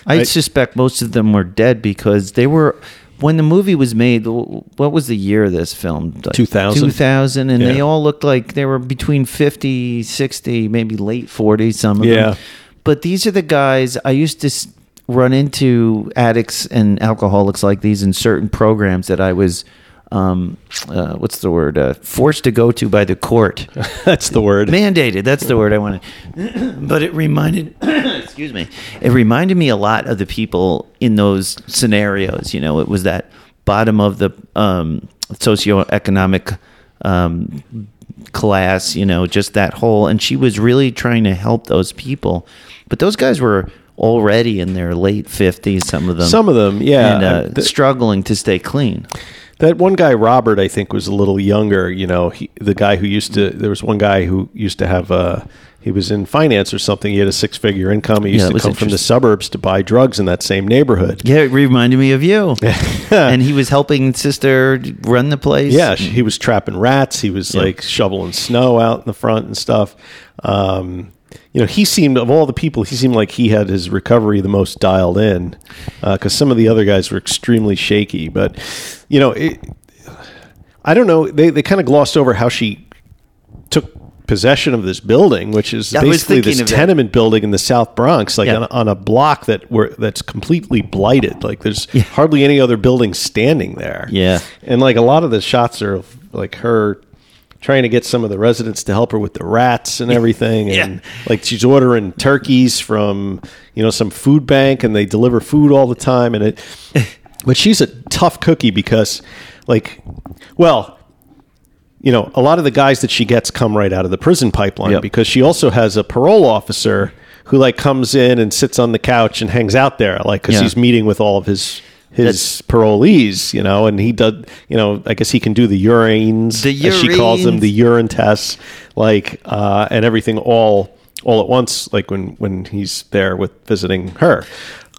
I Right? suspect most of them were dead because they were when the movie was made. What was the year of this film? Like 2000. 2000, and they all looked like they were between 50, 60, maybe late 40s. Some of Yeah. them. But these are the guys I used to run into addicts and alcoholics like these in certain programs that I was. Um, uh, what's the word? Uh, forced to go to by the court. That's the word. mandated that's the word i wanted but it reminded excuse me it reminded me a lot of the people in those scenarios you know it was that bottom of the um, socioeconomic um, class you know just that whole and she was really trying to help those people but those guys were already in their late 50s some of them Some of them, yeah. and uh, Th- struggling to stay clean That one guy, Robert, I think was a little younger. You know, he, the guy who used to. There was one guy who used to have a. He was in finance or something. He had a six-figure income. He used that to come from the suburbs to buy drugs in that same neighborhood. yeah it reminded me of you and he was helping sister run the place Yeah, he was trapping rats. He was Yeah. like shoveling snow out in the front and stuff. Um, you know, he seemed of all the people, he seemed like he had his recovery the most dialed in uh, because some of the other guys were extremely shaky. But you know, it, I don't know. They they kind of glossed over how she took possession of this building, which is I basically this that. tenement building in the South Bronx, like Yeah. on, on a block that where that's completely blighted. Like there's hardly any other building standing there. Yeah. and like a lot of the shots are like her trying to get some of the residents to help her with the rats and everything, Yeah. and like she's ordering turkeys from you know some food bank, and they deliver food all the time, and it. But she's a tough cookie because, like, well, you know, a lot of the guys that she gets come right out of the prison pipeline Yep. because she also has a parole officer who like comes in and sits on the couch and hangs out there, like because Yeah. he's meeting with all of his his parolees, you know, and he does, you know, I guess he can do the urines, The as she calls them, the urine tests, like, uh, and everything all all at once, like when when he's there with visiting her.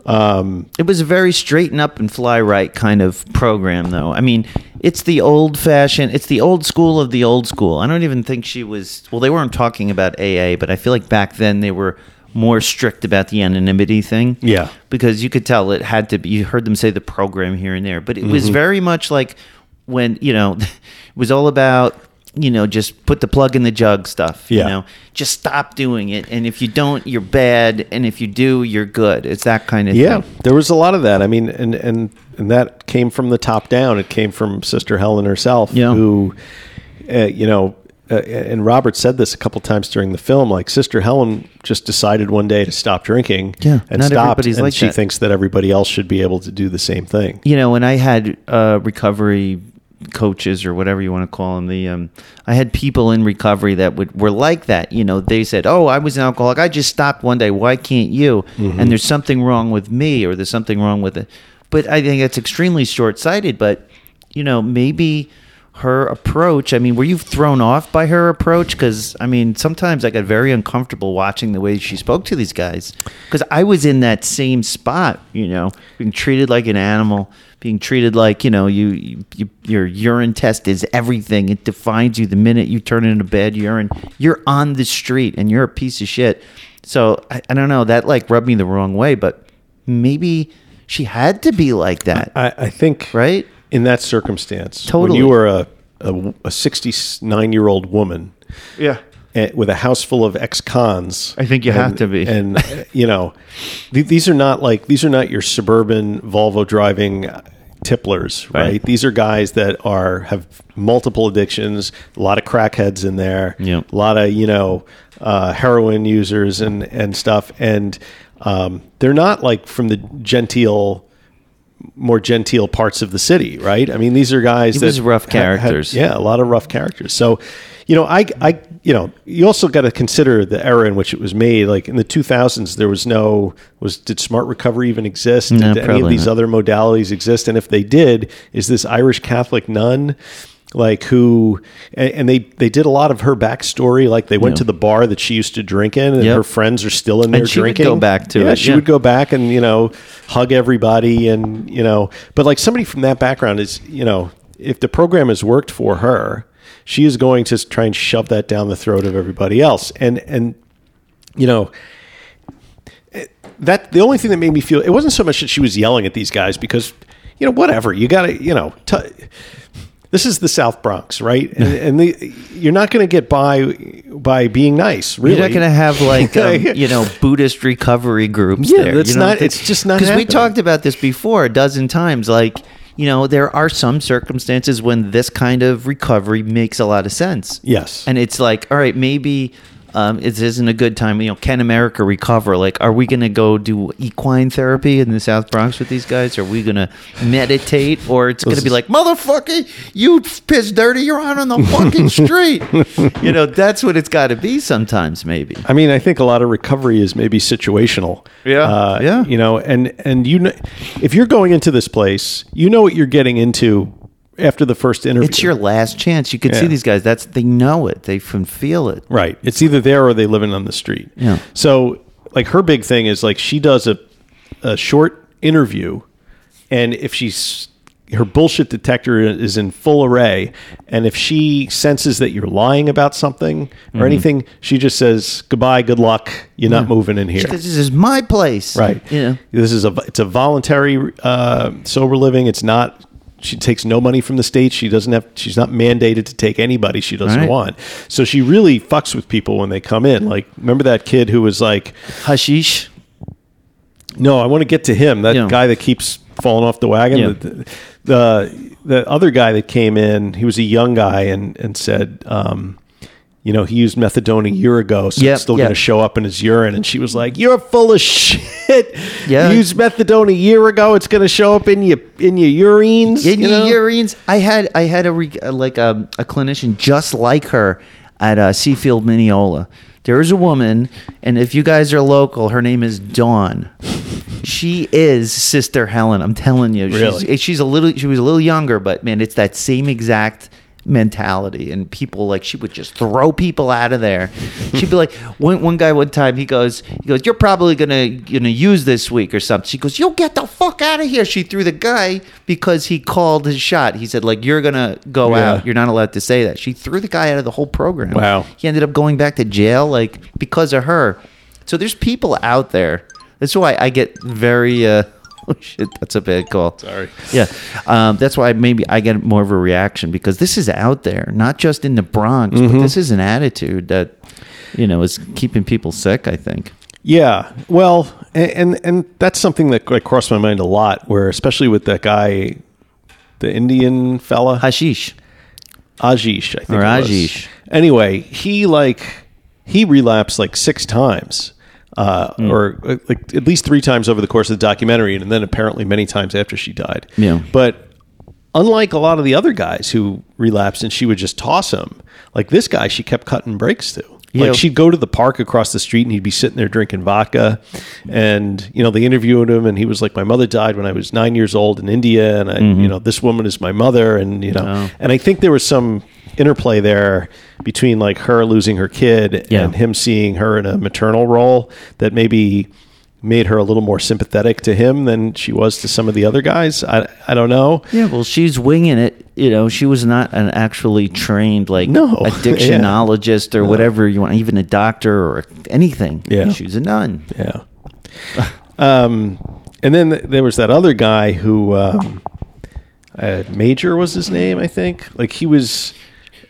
Um, It was a very straighten up and fly right kind of program, though. I mean, it's the old fashioned, it's the old school of the old school. I don't even think she was, well, they weren't talking about AA, but I feel like back then they were more strict about the anonymity thing. Yeah. Because you could tell it had to be, you heard them say the program here and there, but it was Mm-hmm. very much like when, you know, it was all about, you know, just put the plug in the jug stuff. Yeah. You know, just stop doing it. And if you don't, you're bad. And if you do, you're good. It's that kind of Yeah, thing. there was a lot of that. I mean, and and and that came from the top down. It came from Sister Helen herself, Yeah. who, uh, you know, uh, and Robert said this a couple times during the film. Like Sister Helen just decided one day to stop drinking, Yeah, and stopped. and like she that. thinks that everybody else should be able to do the same thing. you know, when I had uh, recovery coaches or whatever you want to call them, the um, I had people in recovery that would were like that. You know, they said, "Oh, I was an alcoholic. I just stopped one day. Why can't you?" And there's something wrong with me, or there's something wrong with it. But I think that's extremely short sighted. But you know, maybe her approach. I mean, were you thrown off by her approach? Because I mean, sometimes I got very uncomfortable watching the way she spoke to these guys. Because I was in that same spot. You know, being treated like an animal, being treated like you know, you, you, you your urine test is everything. It defines you the minute you turn into bad urine. You're on the street and you're a piece of shit. So I, I don't know. That like rubbed me the wrong way, but maybe she had to be like that, I, I think right? In that circumstance, when Totally. you were a a, a 69 year old woman Yeah. eh, with a house full of ex-cons. I think you have to be. and uh, you know, th- these are not like these are not your suburban Volvo driving tipplers, right? Right. These are guys that are have multiple addictions, a lot of crackheads in there, Yep. a lot of you know uh, heroin users and and stuff, and um, they're not like from the genteel more genteel parts of the city, right? I mean, these are guys that rough ha- had- characters. yeah, a lot of rough characters. So, you know, I, I, you know, you also got to consider the era in which it was made. Like in the 2000s, there was no was did smart recovery even exist? No, did any of these not. other modalities exist? And if they did, is this Irish Catholic nun? Like who, and, they they did a lot of her backstory. Like they went Yeah. to the bar that she used to drink in, and Yep. her friends are still in there And she would go back to yeah, it, she yeah. would go back and you know hug everybody and you know but like somebody from that background is you know if the program has worked for her she is going to try and shove that down the throat of everybody else and and you know that the only thing that made me feel it wasn't so much that she was yelling at these guys because you know whatever you got to you know t- this is the South Bronx, right? And, and the, you're not going to get by by being nice. Really, You're not going to have like um, you know Buddhist recovery groups Yeah, there. that's you know? not- it's just not because we talked about this before a dozen times. Like you know, there are some circumstances when this kind of recovery makes a lot of sense. Yes. and it's like, all right, maybe. Um, it isn't a good time. You know, can America recover? Like, are we going to go do equine therapy in the South Bronx with these guys? Are we going to meditate, or it's going to be like, motherfucker, you piss dirty, you're out on the fucking street. you know, that's what it's got to be sometimes. Maybe. I mean, I think a lot of recovery is maybe situational. Yeah. Uh, Yeah. You know, and and you know, if you're going into this place, you know what you're getting into after the first interview. It's your last chance. You can see these guys. That's they know it. They can feel it. right. It's either there or they living on the street. Yeah. So, like, her big thing is like she does a a short interview, and if she's her bullshit detector is in full array, and if she senses that you're lying about something Mm-hmm. or anything, she just says goodbye, good luck. You're not moving in here. This is my place. Right. Yeah. This is a it's a voluntary uh, sober living. It's not. She takes no money from the state. She doesn't have. She's not mandated to take anybody she doesn't Right. want. So she really fucks with people when they come in. Like remember that kid who was like, Hashish. "No, I want to get to him." That Yeah. guy that keeps falling off the wagon. Yeah. The, the the other guy that came in, he was a young guy and and said. Um, you know, he used methadone a year ago, so Yep, it's still yep. going to show up in his urine. And she was like, "You're full of shit. Yeah. You used methadone a year ago. It's going to show up in your in your urines. In you know? your urines. I had I had a re, like a, a clinician just like her at uh, Seafield Mineola. There is a woman, and if you guys are local, her name is Dawn. She is Sister Helen. I'm telling you. She's, Really? she's a little. She was a little younger, but man, it's that same exact mentality. And people like she would just throw people out of there. She'd be like, one one guy one time he goes, he goes, you're probably gonna gonna use this week or something. She goes, you'll get the fuck out of here. She threw the guy because he called his shot. He said like you're gonna go Yeah. out. You're not allowed to say that. She threw the guy out of the whole program. Wow. He ended up going back to jail like because of her. So there's people out there. That's why I get very. Uh, oh shit, that's a bad call. Sorry. Yeah, um, that's why maybe I get more of a reaction because this is out there, not just in the Bronx, Mm-hmm. but this is an attitude that you know is keeping people sick. I think. Yeah, well, and, and and that's something that like crossed my mind a lot. Where especially with that guy, the Indian fella, Hashish. Ajish, I think. Or it was. Ajish. Anyway, he like he relapsed like six times, uh, Hmm. or uh, like at least three times over the course of the documentary, and then apparently many times after she died. Yeah. But unlike a lot of the other guys who relapsed and she would just toss him, like this guy, she kept cutting breaks to. Yeah. Like she'd go to the park across the street and he'd be sitting there drinking vodka. And, you know, they interviewed him and he was like, My mother died when I was nine years old in India. And I, Mm-hmm. you know, this woman is my mother. And, you know, Oh. and I think there was some interplay there between like her losing her kid Yeah. and him seeing her in a maternal role that maybe made her a little more sympathetic to him than she was to some of the other guys. I, I don't know. Yeah, well, she's winging it. You know, she was not an actually trained like No. addictionologist or whatever you want, even a doctor or anything. Yeah. she was a nun. Yeah. um, and then th- there was that other guy who, um, uh, Major was his name, I think. Like he was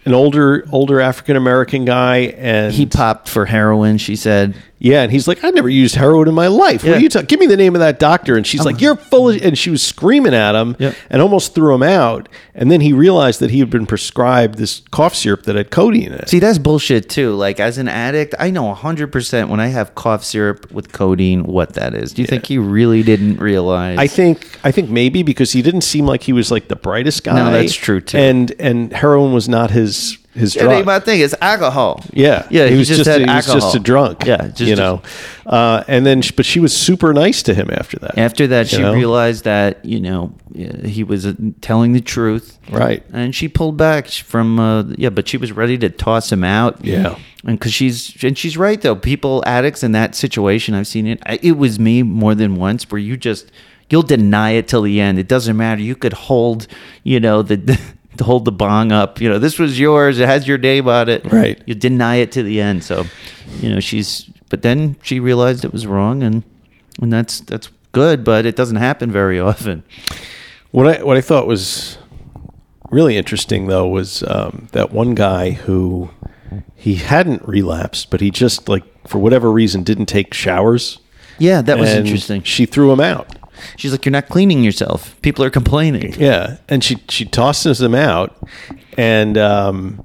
an older, older African American guy, and He popped for heroin. She said. Yeah, and he's like, I never used heroin in my life. What Yeah. are you talking? Give me the name of that doctor. And she's like, You're full of, and she was screaming at him Yeah. and almost threw him out. And then he realized that he had been prescribed this cough syrup that had codeine in it. See, that's bullshit too. Like as an addict, I know 100% when I have cough syrup with codeine what that is. Do you think he really didn't realize? I think I think maybe because he didn't seem like he was like the brightest guy. No, that's true, too. And and heroin was not his his drug. ain't my thing. It's alcohol. yeah, Yeah, He he was just just, had a, he was just a drunk. Yeah, just- you know. Uh, and then, but she was super nice to him after that. After that, she know? realized that, you know, uh, he was uh, telling the truth. Right. And she pulled back from, uh, yeah, but she was ready to toss him out. Yeah. And because she's, and she's right though. People, addicts in that situation, I've seen it. It was me more than once where you just, you'll deny it till the end. It doesn't matter. You could hold, you know, the, to hold the bong up. You know, this was yours. It has your name on it. Right. You deny it to the end. So, you know, she's, but then she realized it was wrong and, and that's, that's good, but it doesn't happen very often. What I what I thought was really interesting though was um, that one guy who he hadn't relapsed, but he just like for whatever reason didn't take showers. Yeah, that was interesting. She threw him out. She's like, you're not cleaning yourself. People are complaining. Yeah, and she she tosses him out, and um,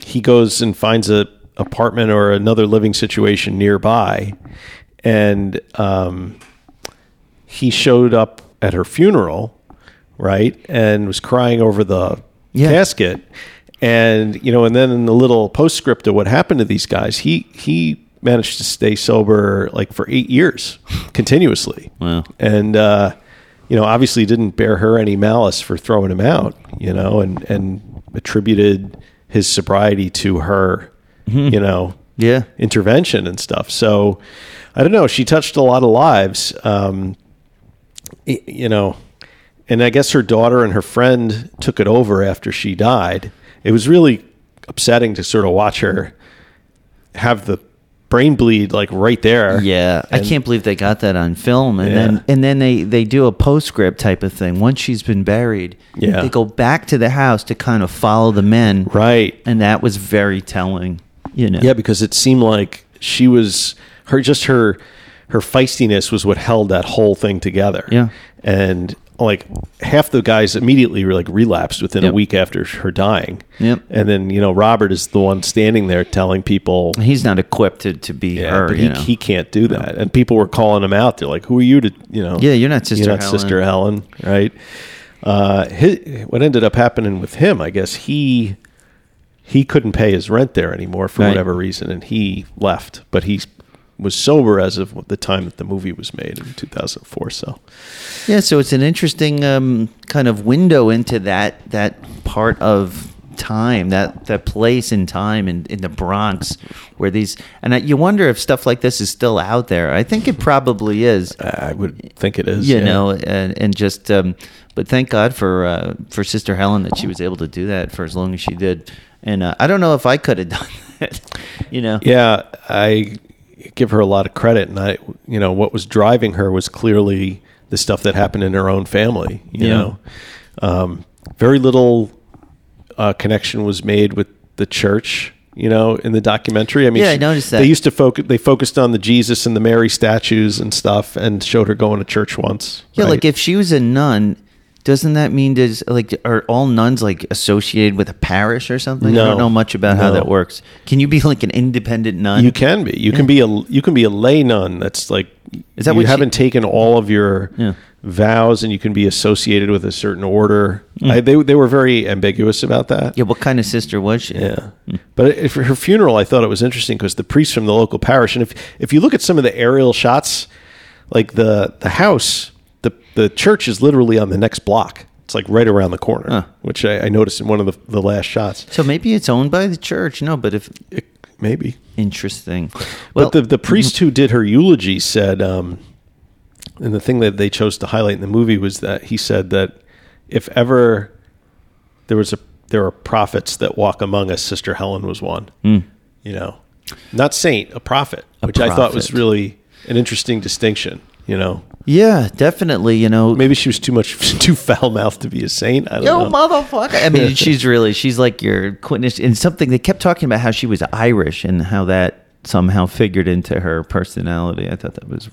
he goes and finds a apartment or another living situation nearby, and um, he showed up at her funeral, right, and was crying over the Yeah. casket, and you know, and then in the little postscript of what happened to these guys, he he managed to stay sober like for eight years continuously. Wow. and uh, you know obviously didn't bear her any malice for throwing him out you know and and attributed his sobriety to her you know Yeah. intervention and stuff. So i don't know. She touched a lot of lives um, you know and i guess her daughter and her friend took it over after she died. It was really upsetting to sort of watch her have the brain bleed like right there Yeah, I can't believe they got that on film, and Yeah. then and then they they do a postscript type of thing. Once she's been buried, Yeah. they go back to the house to kind of follow the men, right and that was very telling. You know, Yeah, because it seemed like she was her just her her feistiness was what held that whole thing together. Yeah. And like half the guys immediately were like relapsed within Yep. a week after her dying. Yep. And then, you know, Robert is the one standing there telling people he's not equipped to, to be yeah, her. he, know? he can't do that. And people were calling him out. They're like, "Who are you to, you know? Yeah, you're not Sister You're not Helen." Sister Helen, right?" Uh, his, what ended up happening with him, I guess he he couldn't pay his rent there anymore for Right. whatever reason, and he left. But he was sober as of the time that the movie was made in 2004. So Yeah, so it's an interesting um, kind of window into that that part of time, that that place in time in, in the Bronx, where these and I, you wonder if stuff like this is still out there. I think it probably is. I would think it is. you yeah. know, and, and just, um, but thank God for uh, for Sister Helen that she was able to do that for as long as she did. And uh, I don't know if I could have done that. You know, Yeah, I give her a lot of credit, and I, you know, what was driving her was clearly the stuff that happened in her own family. You Yeah. know, um, very little uh, connection was made with the church. You know, in the documentary, I mean, Yeah, I noticed that. they used to focus. They focused on the Jesus and the Mary statues and stuff, and showed her going to church once. Yeah, right? like if she was a nun, doesn't that mean does like are all nuns like associated with a parish or something? I don't know much about how that works. Can you be like an independent nun? You can be. You can be a. You can be a lay nun. That's like. Is that you what she- haven't taken all of your Yeah. vows, and you can be associated with a certain order. Mm. I, they they were very ambiguous about that. Yeah, what kind of sister was she? Yeah, hmm. but for her funeral, I thought it was interesting because the priest from the local parish, and if if you look at some of the aerial shots, like the the house, the church is literally on the next block. It's like right around the corner, Huh. which I, I noticed in one of the, the last shots. So maybe it's owned by the church. No, but if It, maybe. interesting. Well, but the the priest who did her eulogy said, um, and the thing that they chose to highlight in the movie was that he said that if ever there was a there are prophets that walk among us, Sister Helen was one. You know, not saint, a prophet, which I thought was prophet. really an interesting distinction. You know, yeah, definitely. You know, maybe she was too much too foul mouthed to be a saint. I don't Yo, know. motherfucker! I mean, she's really she's like your quintessential. And something they kept talking about how she was Irish and how that somehow figured into her personality. I thought that was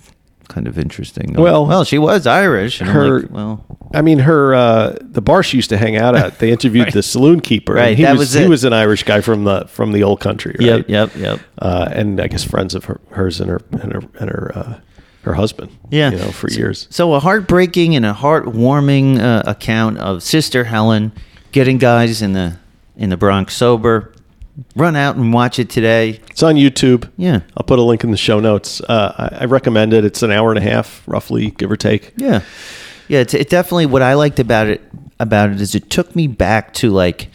kind of interesting. Well- well, she was Irish. And Her- like, well, I mean, her uh, the bar she used to hang out at. They interviewed Right. the saloon keeper. and Right, he that was, was he was an Irish guy from the from the old country. Right? yep, yep, yep. uh, and I guess friends of her, hers and her and her and her uh, her husband. Yeah. you know, for years. So a heartbreaking and a heartwarming uh, account of Sister Helen getting guys in the in the Bronx sober. Run out and watch it today. It's on YouTube. Yeah. I'll put a link in the show notes. Uh, I, I recommend it. It's an hour and a half, roughly, give or take. Yeah, yeah. It's it definitely what I liked about it about it is it took me back to like.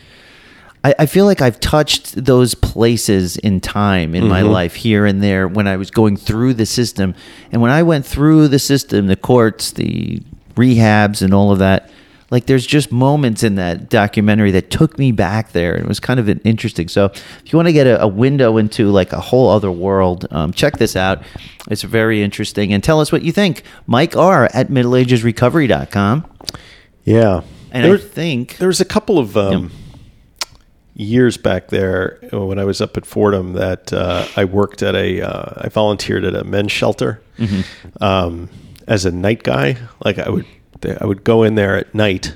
I, I feel like I've touched those places in time in my life here and there when I was going through the system, and when I went through the system, the courts, the rehabs, and all of that. Like there's just moments in that documentary that took me back there. It was kind of an interesting. So if you want to get a, a window into like a whole other world, um, check this out. It's very interesting. And tell us what you think. Mike R at middleagesrecovery.com. Yeah, And there, I think there's a couple of um, years back there uh, when I was up at Fordham that uh, I worked at a. Uh, I volunteered at a men's shelter Mm-hmm. um, as a night guy. Like I would, I would go in there at night.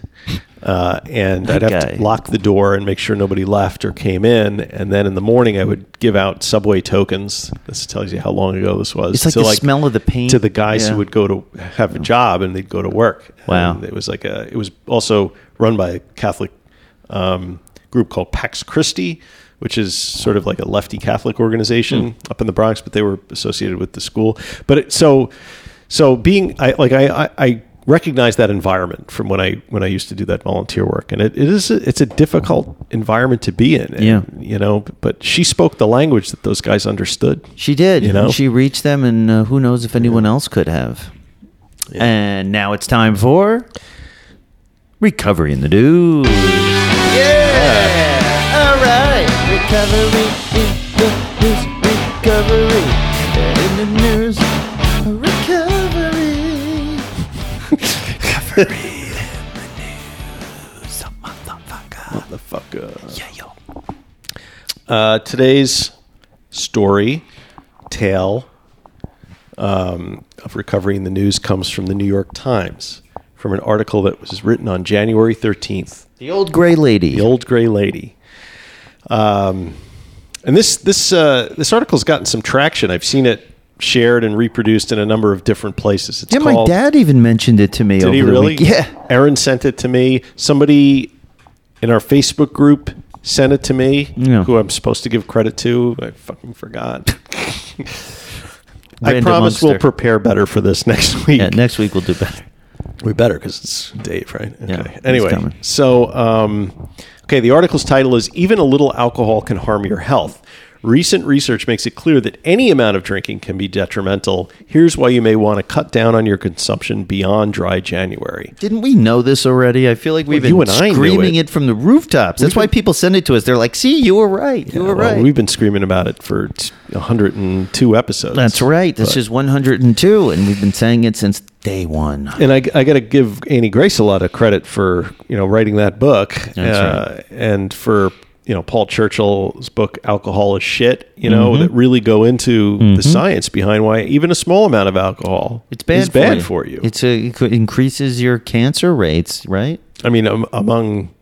Uh, and Night I'd have guy. to lock the door and make sure nobody left or came in. And then in the morning, I would give out subway tokens. This tells you how long ago this was. It's like to the smell of the paint. to the guys Yeah. who would go to have a job and they'd go to work. Wow. And it was like a. It was also run by a Catholic um, group called Pax Christi, which is sort of like a lefty Catholic organization up in the Bronx, but they were associated with the school. But it, so, so being I like I, I, I recognize that environment from when I when I used to do that volunteer work, and it, it is a, it's a difficult environment to be in. And, Yeah. you know. But she spoke the language that those guys understood. she did. You know? She reached them, and uh, who knows if anyone else could have. And now it's time for recovery in the news. Yeah. All right. Recovery in the news. Recovery in the news. Recovery. recovery in the news. Motherfucker. Motherfucker. Yeah, yo. Uh, today's story, tale um, of recovery in the news comes from the New York Times, from an article that was written on January 13th. The old gray lady. The old gray lady. Um, and this this uh, this article's gotten some traction. I've seen it shared and reproduced in a number of different places. It's yeah, my dad even mentioned it to me. Did over he the really? week. Yeah. Aaron sent it to me. Somebody in our Facebook group sent it to me, Yeah. who I'm supposed to give credit to. I fucking forgot. I promise we'll prepare better for this next week. Yeah, next week we'll do better. We better because it's Dave, right? Okay. he's Anyway, so um, okay, the article's title is "Even a Little Alcohol Can Harm Your Health." Recent research makes it clear that any amount of drinking can be detrimental. Here's why you may want to cut down on your consumption beyond dry January. Didn't we know this already? I feel like we've Well, been screaming it. it. from the rooftops. That's why people send it to us. They're like, "See, you were right. You were Well, right." We've been screaming about it for 102 episodes. That's right. This But- is 102, and we've been saying it since day one. and I, I got to give Annie Grace a lot of credit for you know writing that book, uh, and for you know Paul Churchill's book "Alcohol is Shit." You know Mm-hmm. that really go into the science behind why even a small amount of alcohol It's bad. is for bad you. for you. It's a, it increases your cancer rates, right? I mean, um, among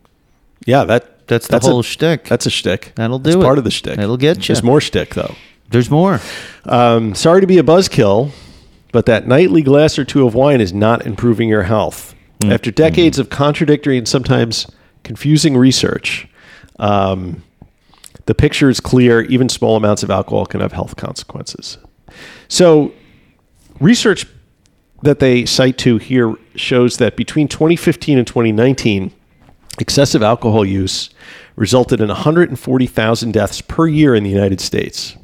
yeah, that That's the that's whole a, shtick. That's a shtick. That'll That's do it. Part of the shtick. That'll get you. There's more shtick though. There's more. Um, sorry to be a buzzkill, but that nightly glass or two of wine is not improving your health. Mm. After decades of contradictory and sometimes confusing research, um, the picture is clear. Even small amounts of alcohol can have health consequences. So, research that they cite to here shows that between 2015 and 2019, excessive alcohol use resulted in 140,000 deaths per year in the United States.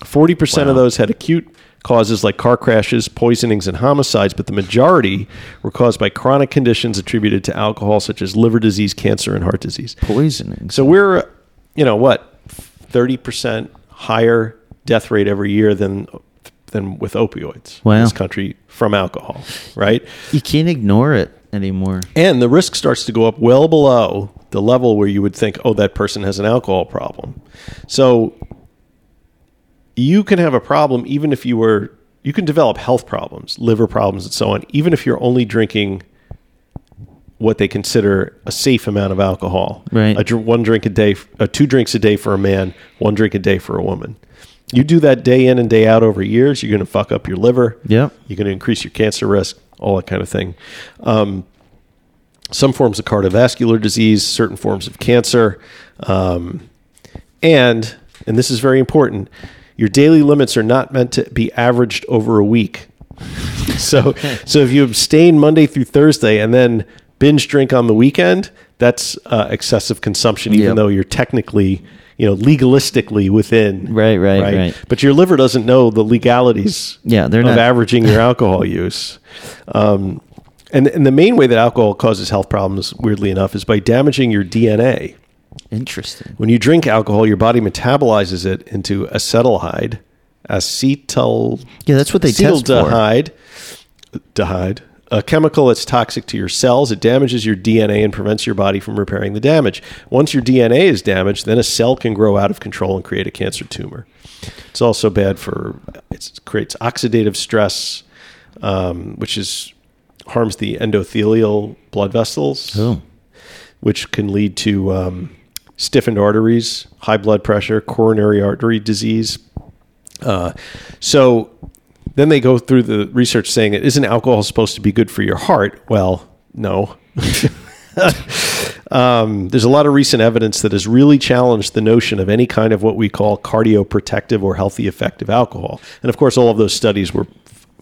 40% Wow. of those had acute causes like car crashes, poisonings, and homicides, but the majority were caused by chronic conditions attributed to alcohol, such as liver disease, cancer, and heart disease. Poisoning. So we're, you know, what, 30% higher death rate every year than than with opioids in this country from alcohol, right? You can't ignore it anymore. And the risk starts to go up well below the level where you would think, oh, that person has an alcohol problem. So you can have a problem even if you were, you can develop health problems, liver problems, and so on, even if you're only drinking what they consider a safe amount of alcohol. Right. A, dr- one drink a day, uh, two drinks a day for a man, one drink a day for a woman. You do that day in and day out over years, you're going to fuck up your liver. Yep. You're going to increase your cancer risk, all that kind of thing. Um, some forms of cardiovascular disease, certain forms of cancer, um, and and this is very important. Your daily limits are not meant to be averaged over a week. so so if you abstain Monday through Thursday and then binge drink on the weekend, that's uh, excessive consumption, even Yep. though you're technically you know legalistically within Right, right, right. But your liver doesn't know the legalities Yeah, they're of not- averaging your alcohol use. Um, and, and the main way that alcohol causes health problems, weirdly enough, is by damaging your DNA. Interesting. When you drink alcohol, your body metabolizes it into acetaldehyde, acetyl Yeah, that's what they test for. acetaldehyde, dehyde, a chemical that's toxic to your cells. It damages your DNA and prevents your body from repairing the damage. Once your DNA is damaged, then a cell can grow out of control and create a cancer tumor. It's also bad for it creates oxidative stress, um, which is harms the endothelial blood vessels Oh. which can lead to um, stiffened arteries, high blood pressure, coronary artery disease. Uh, so then they go through the research saying, isn't alcohol supposed to be good for your heart? Well, no. um, there's a lot of recent evidence that has really challenged the notion of any kind of what we call cardioprotective or healthy effect of alcohol. And of course, all of those studies were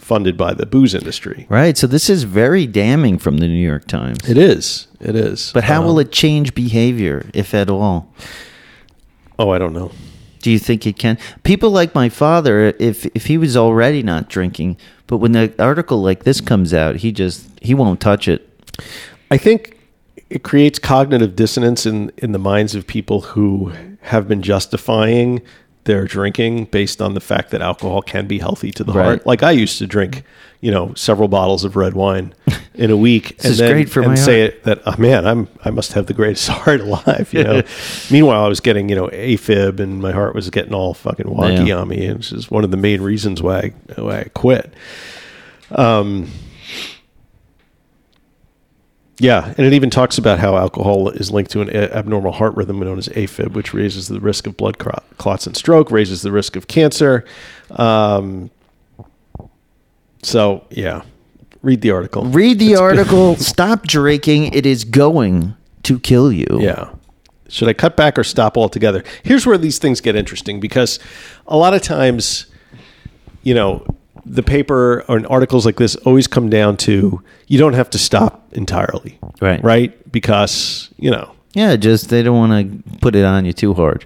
funded by the booze industry. Right. So this is very damning from the New York Times. It is. It is. But how Um, will it change behavior, if at all? Oh, I don't know. Do you think it can? People like my father, if if he was already not drinking, but when the article like this comes out, he just he won't touch it. I think it creates cognitive dissonance in, in the minds of people who have been justifying their drinking based on the fact that alcohol can be healthy to the Right. heart. Like I used to drink, you know, several bottles of red wine in a week, This is great for and say it, that oh, man, I'm I must have the greatest heart alive. You know. Meanwhile, I was getting you know AFib, and my heart was getting all fucking wonky Yeah. on me, and which is one of the main reasons why I, why I quit. Um, yeah, and it even talks about how alcohol is linked to an a- abnormal heart rhythm known as AFib, which raises the risk of blood clot- clots and stroke, raises the risk of cancer. Um, so, yeah, read the article. Read the article. Stop drinking. It is going to kill you. Yeah, Should I cut back or stop altogether? Here's where these things get interesting because a lot of times, you know, the paper or articles like this always come down to you don't have to stop entirely. Right. Right? Because, you know, Yeah, just they don't want to put it on you too hard.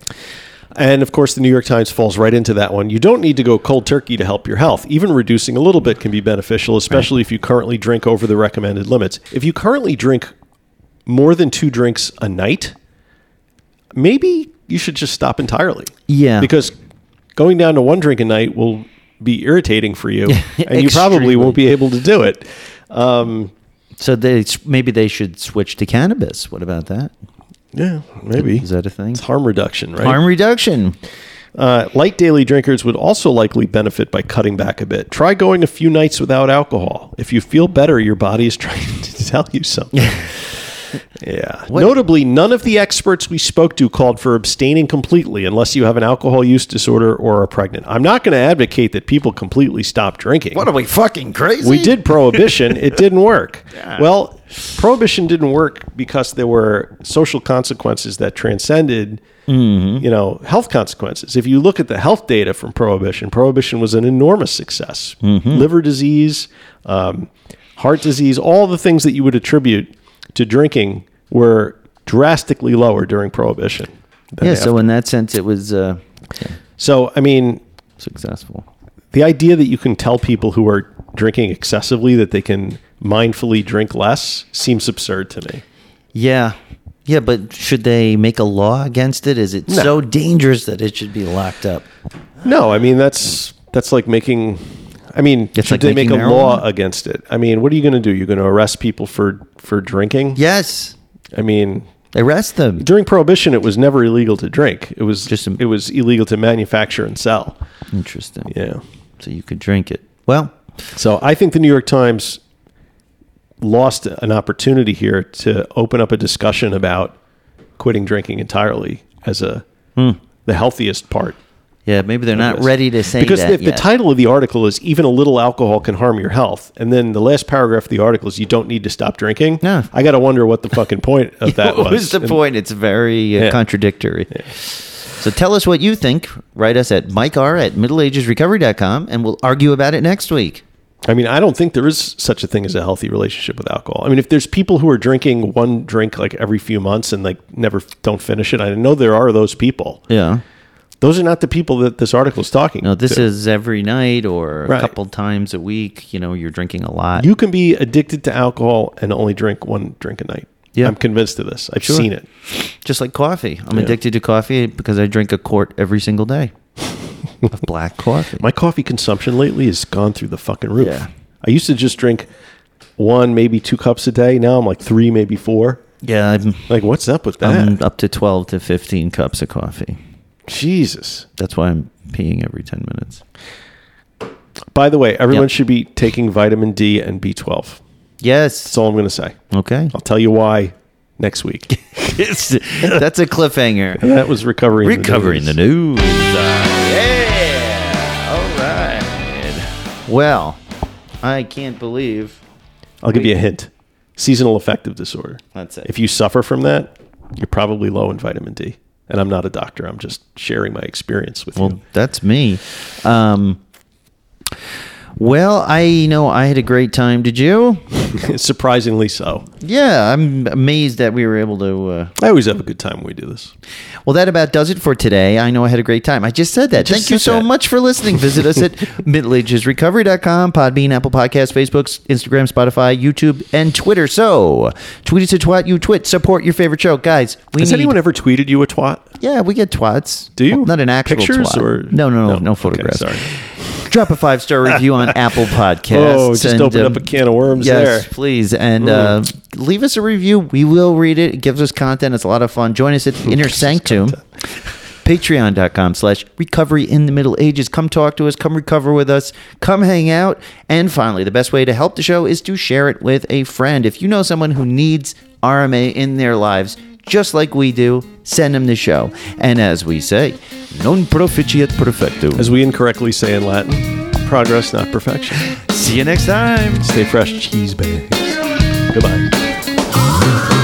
and of course, the New York Times falls right into that one. You don't need to go cold turkey to help your health. Even reducing a little bit can be beneficial, especially if you currently drink over the recommended limits. If you currently drink more than two drinks a night, maybe you should just stop entirely. Yeah. Because going down to one drink a night will be irritating for you, and you probably won't be able to do it. Um, So they maybe they should switch to cannabis. What about that? yeah, maybe. Is that a thing? It's harm reduction, right? Harm reduction. Uh, light daily drinkers would also likely benefit by cutting back a bit. Try going a few nights without alcohol. If you feel better, your body is trying to tell you something. yeah. Notably, none of the experts we spoke to called for abstaining completely unless you have an alcohol use disorder or are pregnant. I'm not going to advocate that people completely stop drinking. What are we fucking crazy? We did prohibition. it didn't work. Well, prohibition didn't work because there were social consequences that transcended, you know, health consequences. If you look at the health data from prohibition, prohibition was an enormous success. Liver disease, um, heart disease, all the things that you would attribute to drinking were drastically lower during prohibition. Yeah. after. So in that sense, it was uh, so I mean, successful. the idea that you can tell people who are drinking excessively that they can mindfully drink less seems absurd to me. Yeah. Yeah, but should they make a law against it? Is it so dangerous that it should be locked up? No, I mean that's that's like making. I mean, It's should like they make a making law against it? I mean, what are you going to do? You're going to arrest people for for drinking? Yes. I mean, Arrest them. during prohibition, it was never illegal to drink. It was Just just a- it was illegal to manufacture and sell. Interesting. Yeah. So you could drink it. Well, So I think the New York Times lost an opportunity here to open up a discussion about quitting drinking entirely as a Hmm. the healthiest part. Yeah, maybe they're not ready to say because that if yet. the title of the article is even a little alcohol can harm your health, and then the last paragraph of the article is you don't need to stop drinking. Yeah. I got to wonder what the fucking point of that what was. was the And- point? It's very uh, Yeah. contradictory. So tell us what you think. Write us at Mike R at middleagesrecovery.com and we'll argue about it next week. I mean, I don't think there is such a thing as a healthy relationship with alcohol. I mean, if there's people who are drinking one drink like every few months and like never don't finish it, I know there are those people. Yeah. Those are not the people that this article is talking. No, this to. is every night or a Right. couple times a week. You know, you're drinking a lot. you can be addicted to alcohol and only drink one drink a night. Yeah. I'm convinced of this. I've Sure. seen it. Just like coffee. I'm Yeah. addicted to coffee because I drink a quart every single day of black coffee. My coffee consumption lately has gone through the fucking roof. Yeah. I used to just drink one, maybe two cups a day. Now I'm like three, maybe four. yeah, I'm, Like, what's up with that? I'm up to 12 to 15 cups of coffee. Jesus. That's why I'm peeing every 10 minutes. By the way, everyone Yep. should be taking vitamin D and B12. Yes. That's all I'm going to say. Okay. I'll tell you why next week. It's- that's a cliffhanger. And that was recovery. in the Recovering news. the news. yeah. All right. Well, I can't believe I'll give you a hint. Seasonal affective disorder. that's it. If you suffer from that, you're probably low in vitamin D. And I'm not a doctor. I'm just sharing my experience with well, you. Well, that's me. Um, well, I know I had a great time. Did you? Surprisingly so. Yeah, I'm amazed that we were able to. Uh, I always have a good time when we do this. Well, that about does it for today. I know I had a great time. I just said that. just Thank you so that. much for listening. Visit us at middleagesrecovery.com, Podbean, Apple Podcasts, Facebook, Instagram, Spotify, YouTube, and Twitter. So, tweet us at twat you twit. Support your favorite show. Guys, we Has need... anyone ever tweeted you a twat? Yeah, we get twats. Do you? Well, not an actual Pictures twat. or No, no, no, No. no, Okay, photographs. sorry. Drop a five-star review on Apple Podcasts. Oh, just and, opened um, up a can of worms yes, there. please. And uh, leave us a review. We will read it. It gives us content. It's a lot of fun. Join us at Inner Sanctum. Patreon.com slash recovery in the Middle Ages. Come talk to us. Come recover with us. Come hang out. And finally, the best way to help the show is to share it with a friend. If you know someone who needs RMA in their lives, just like we do, send them the show. And as we say, non proficiat perfectum. As we incorrectly say in Latin, progress, not perfection. See you next time. Stay fresh, cheese bags. Goodbye.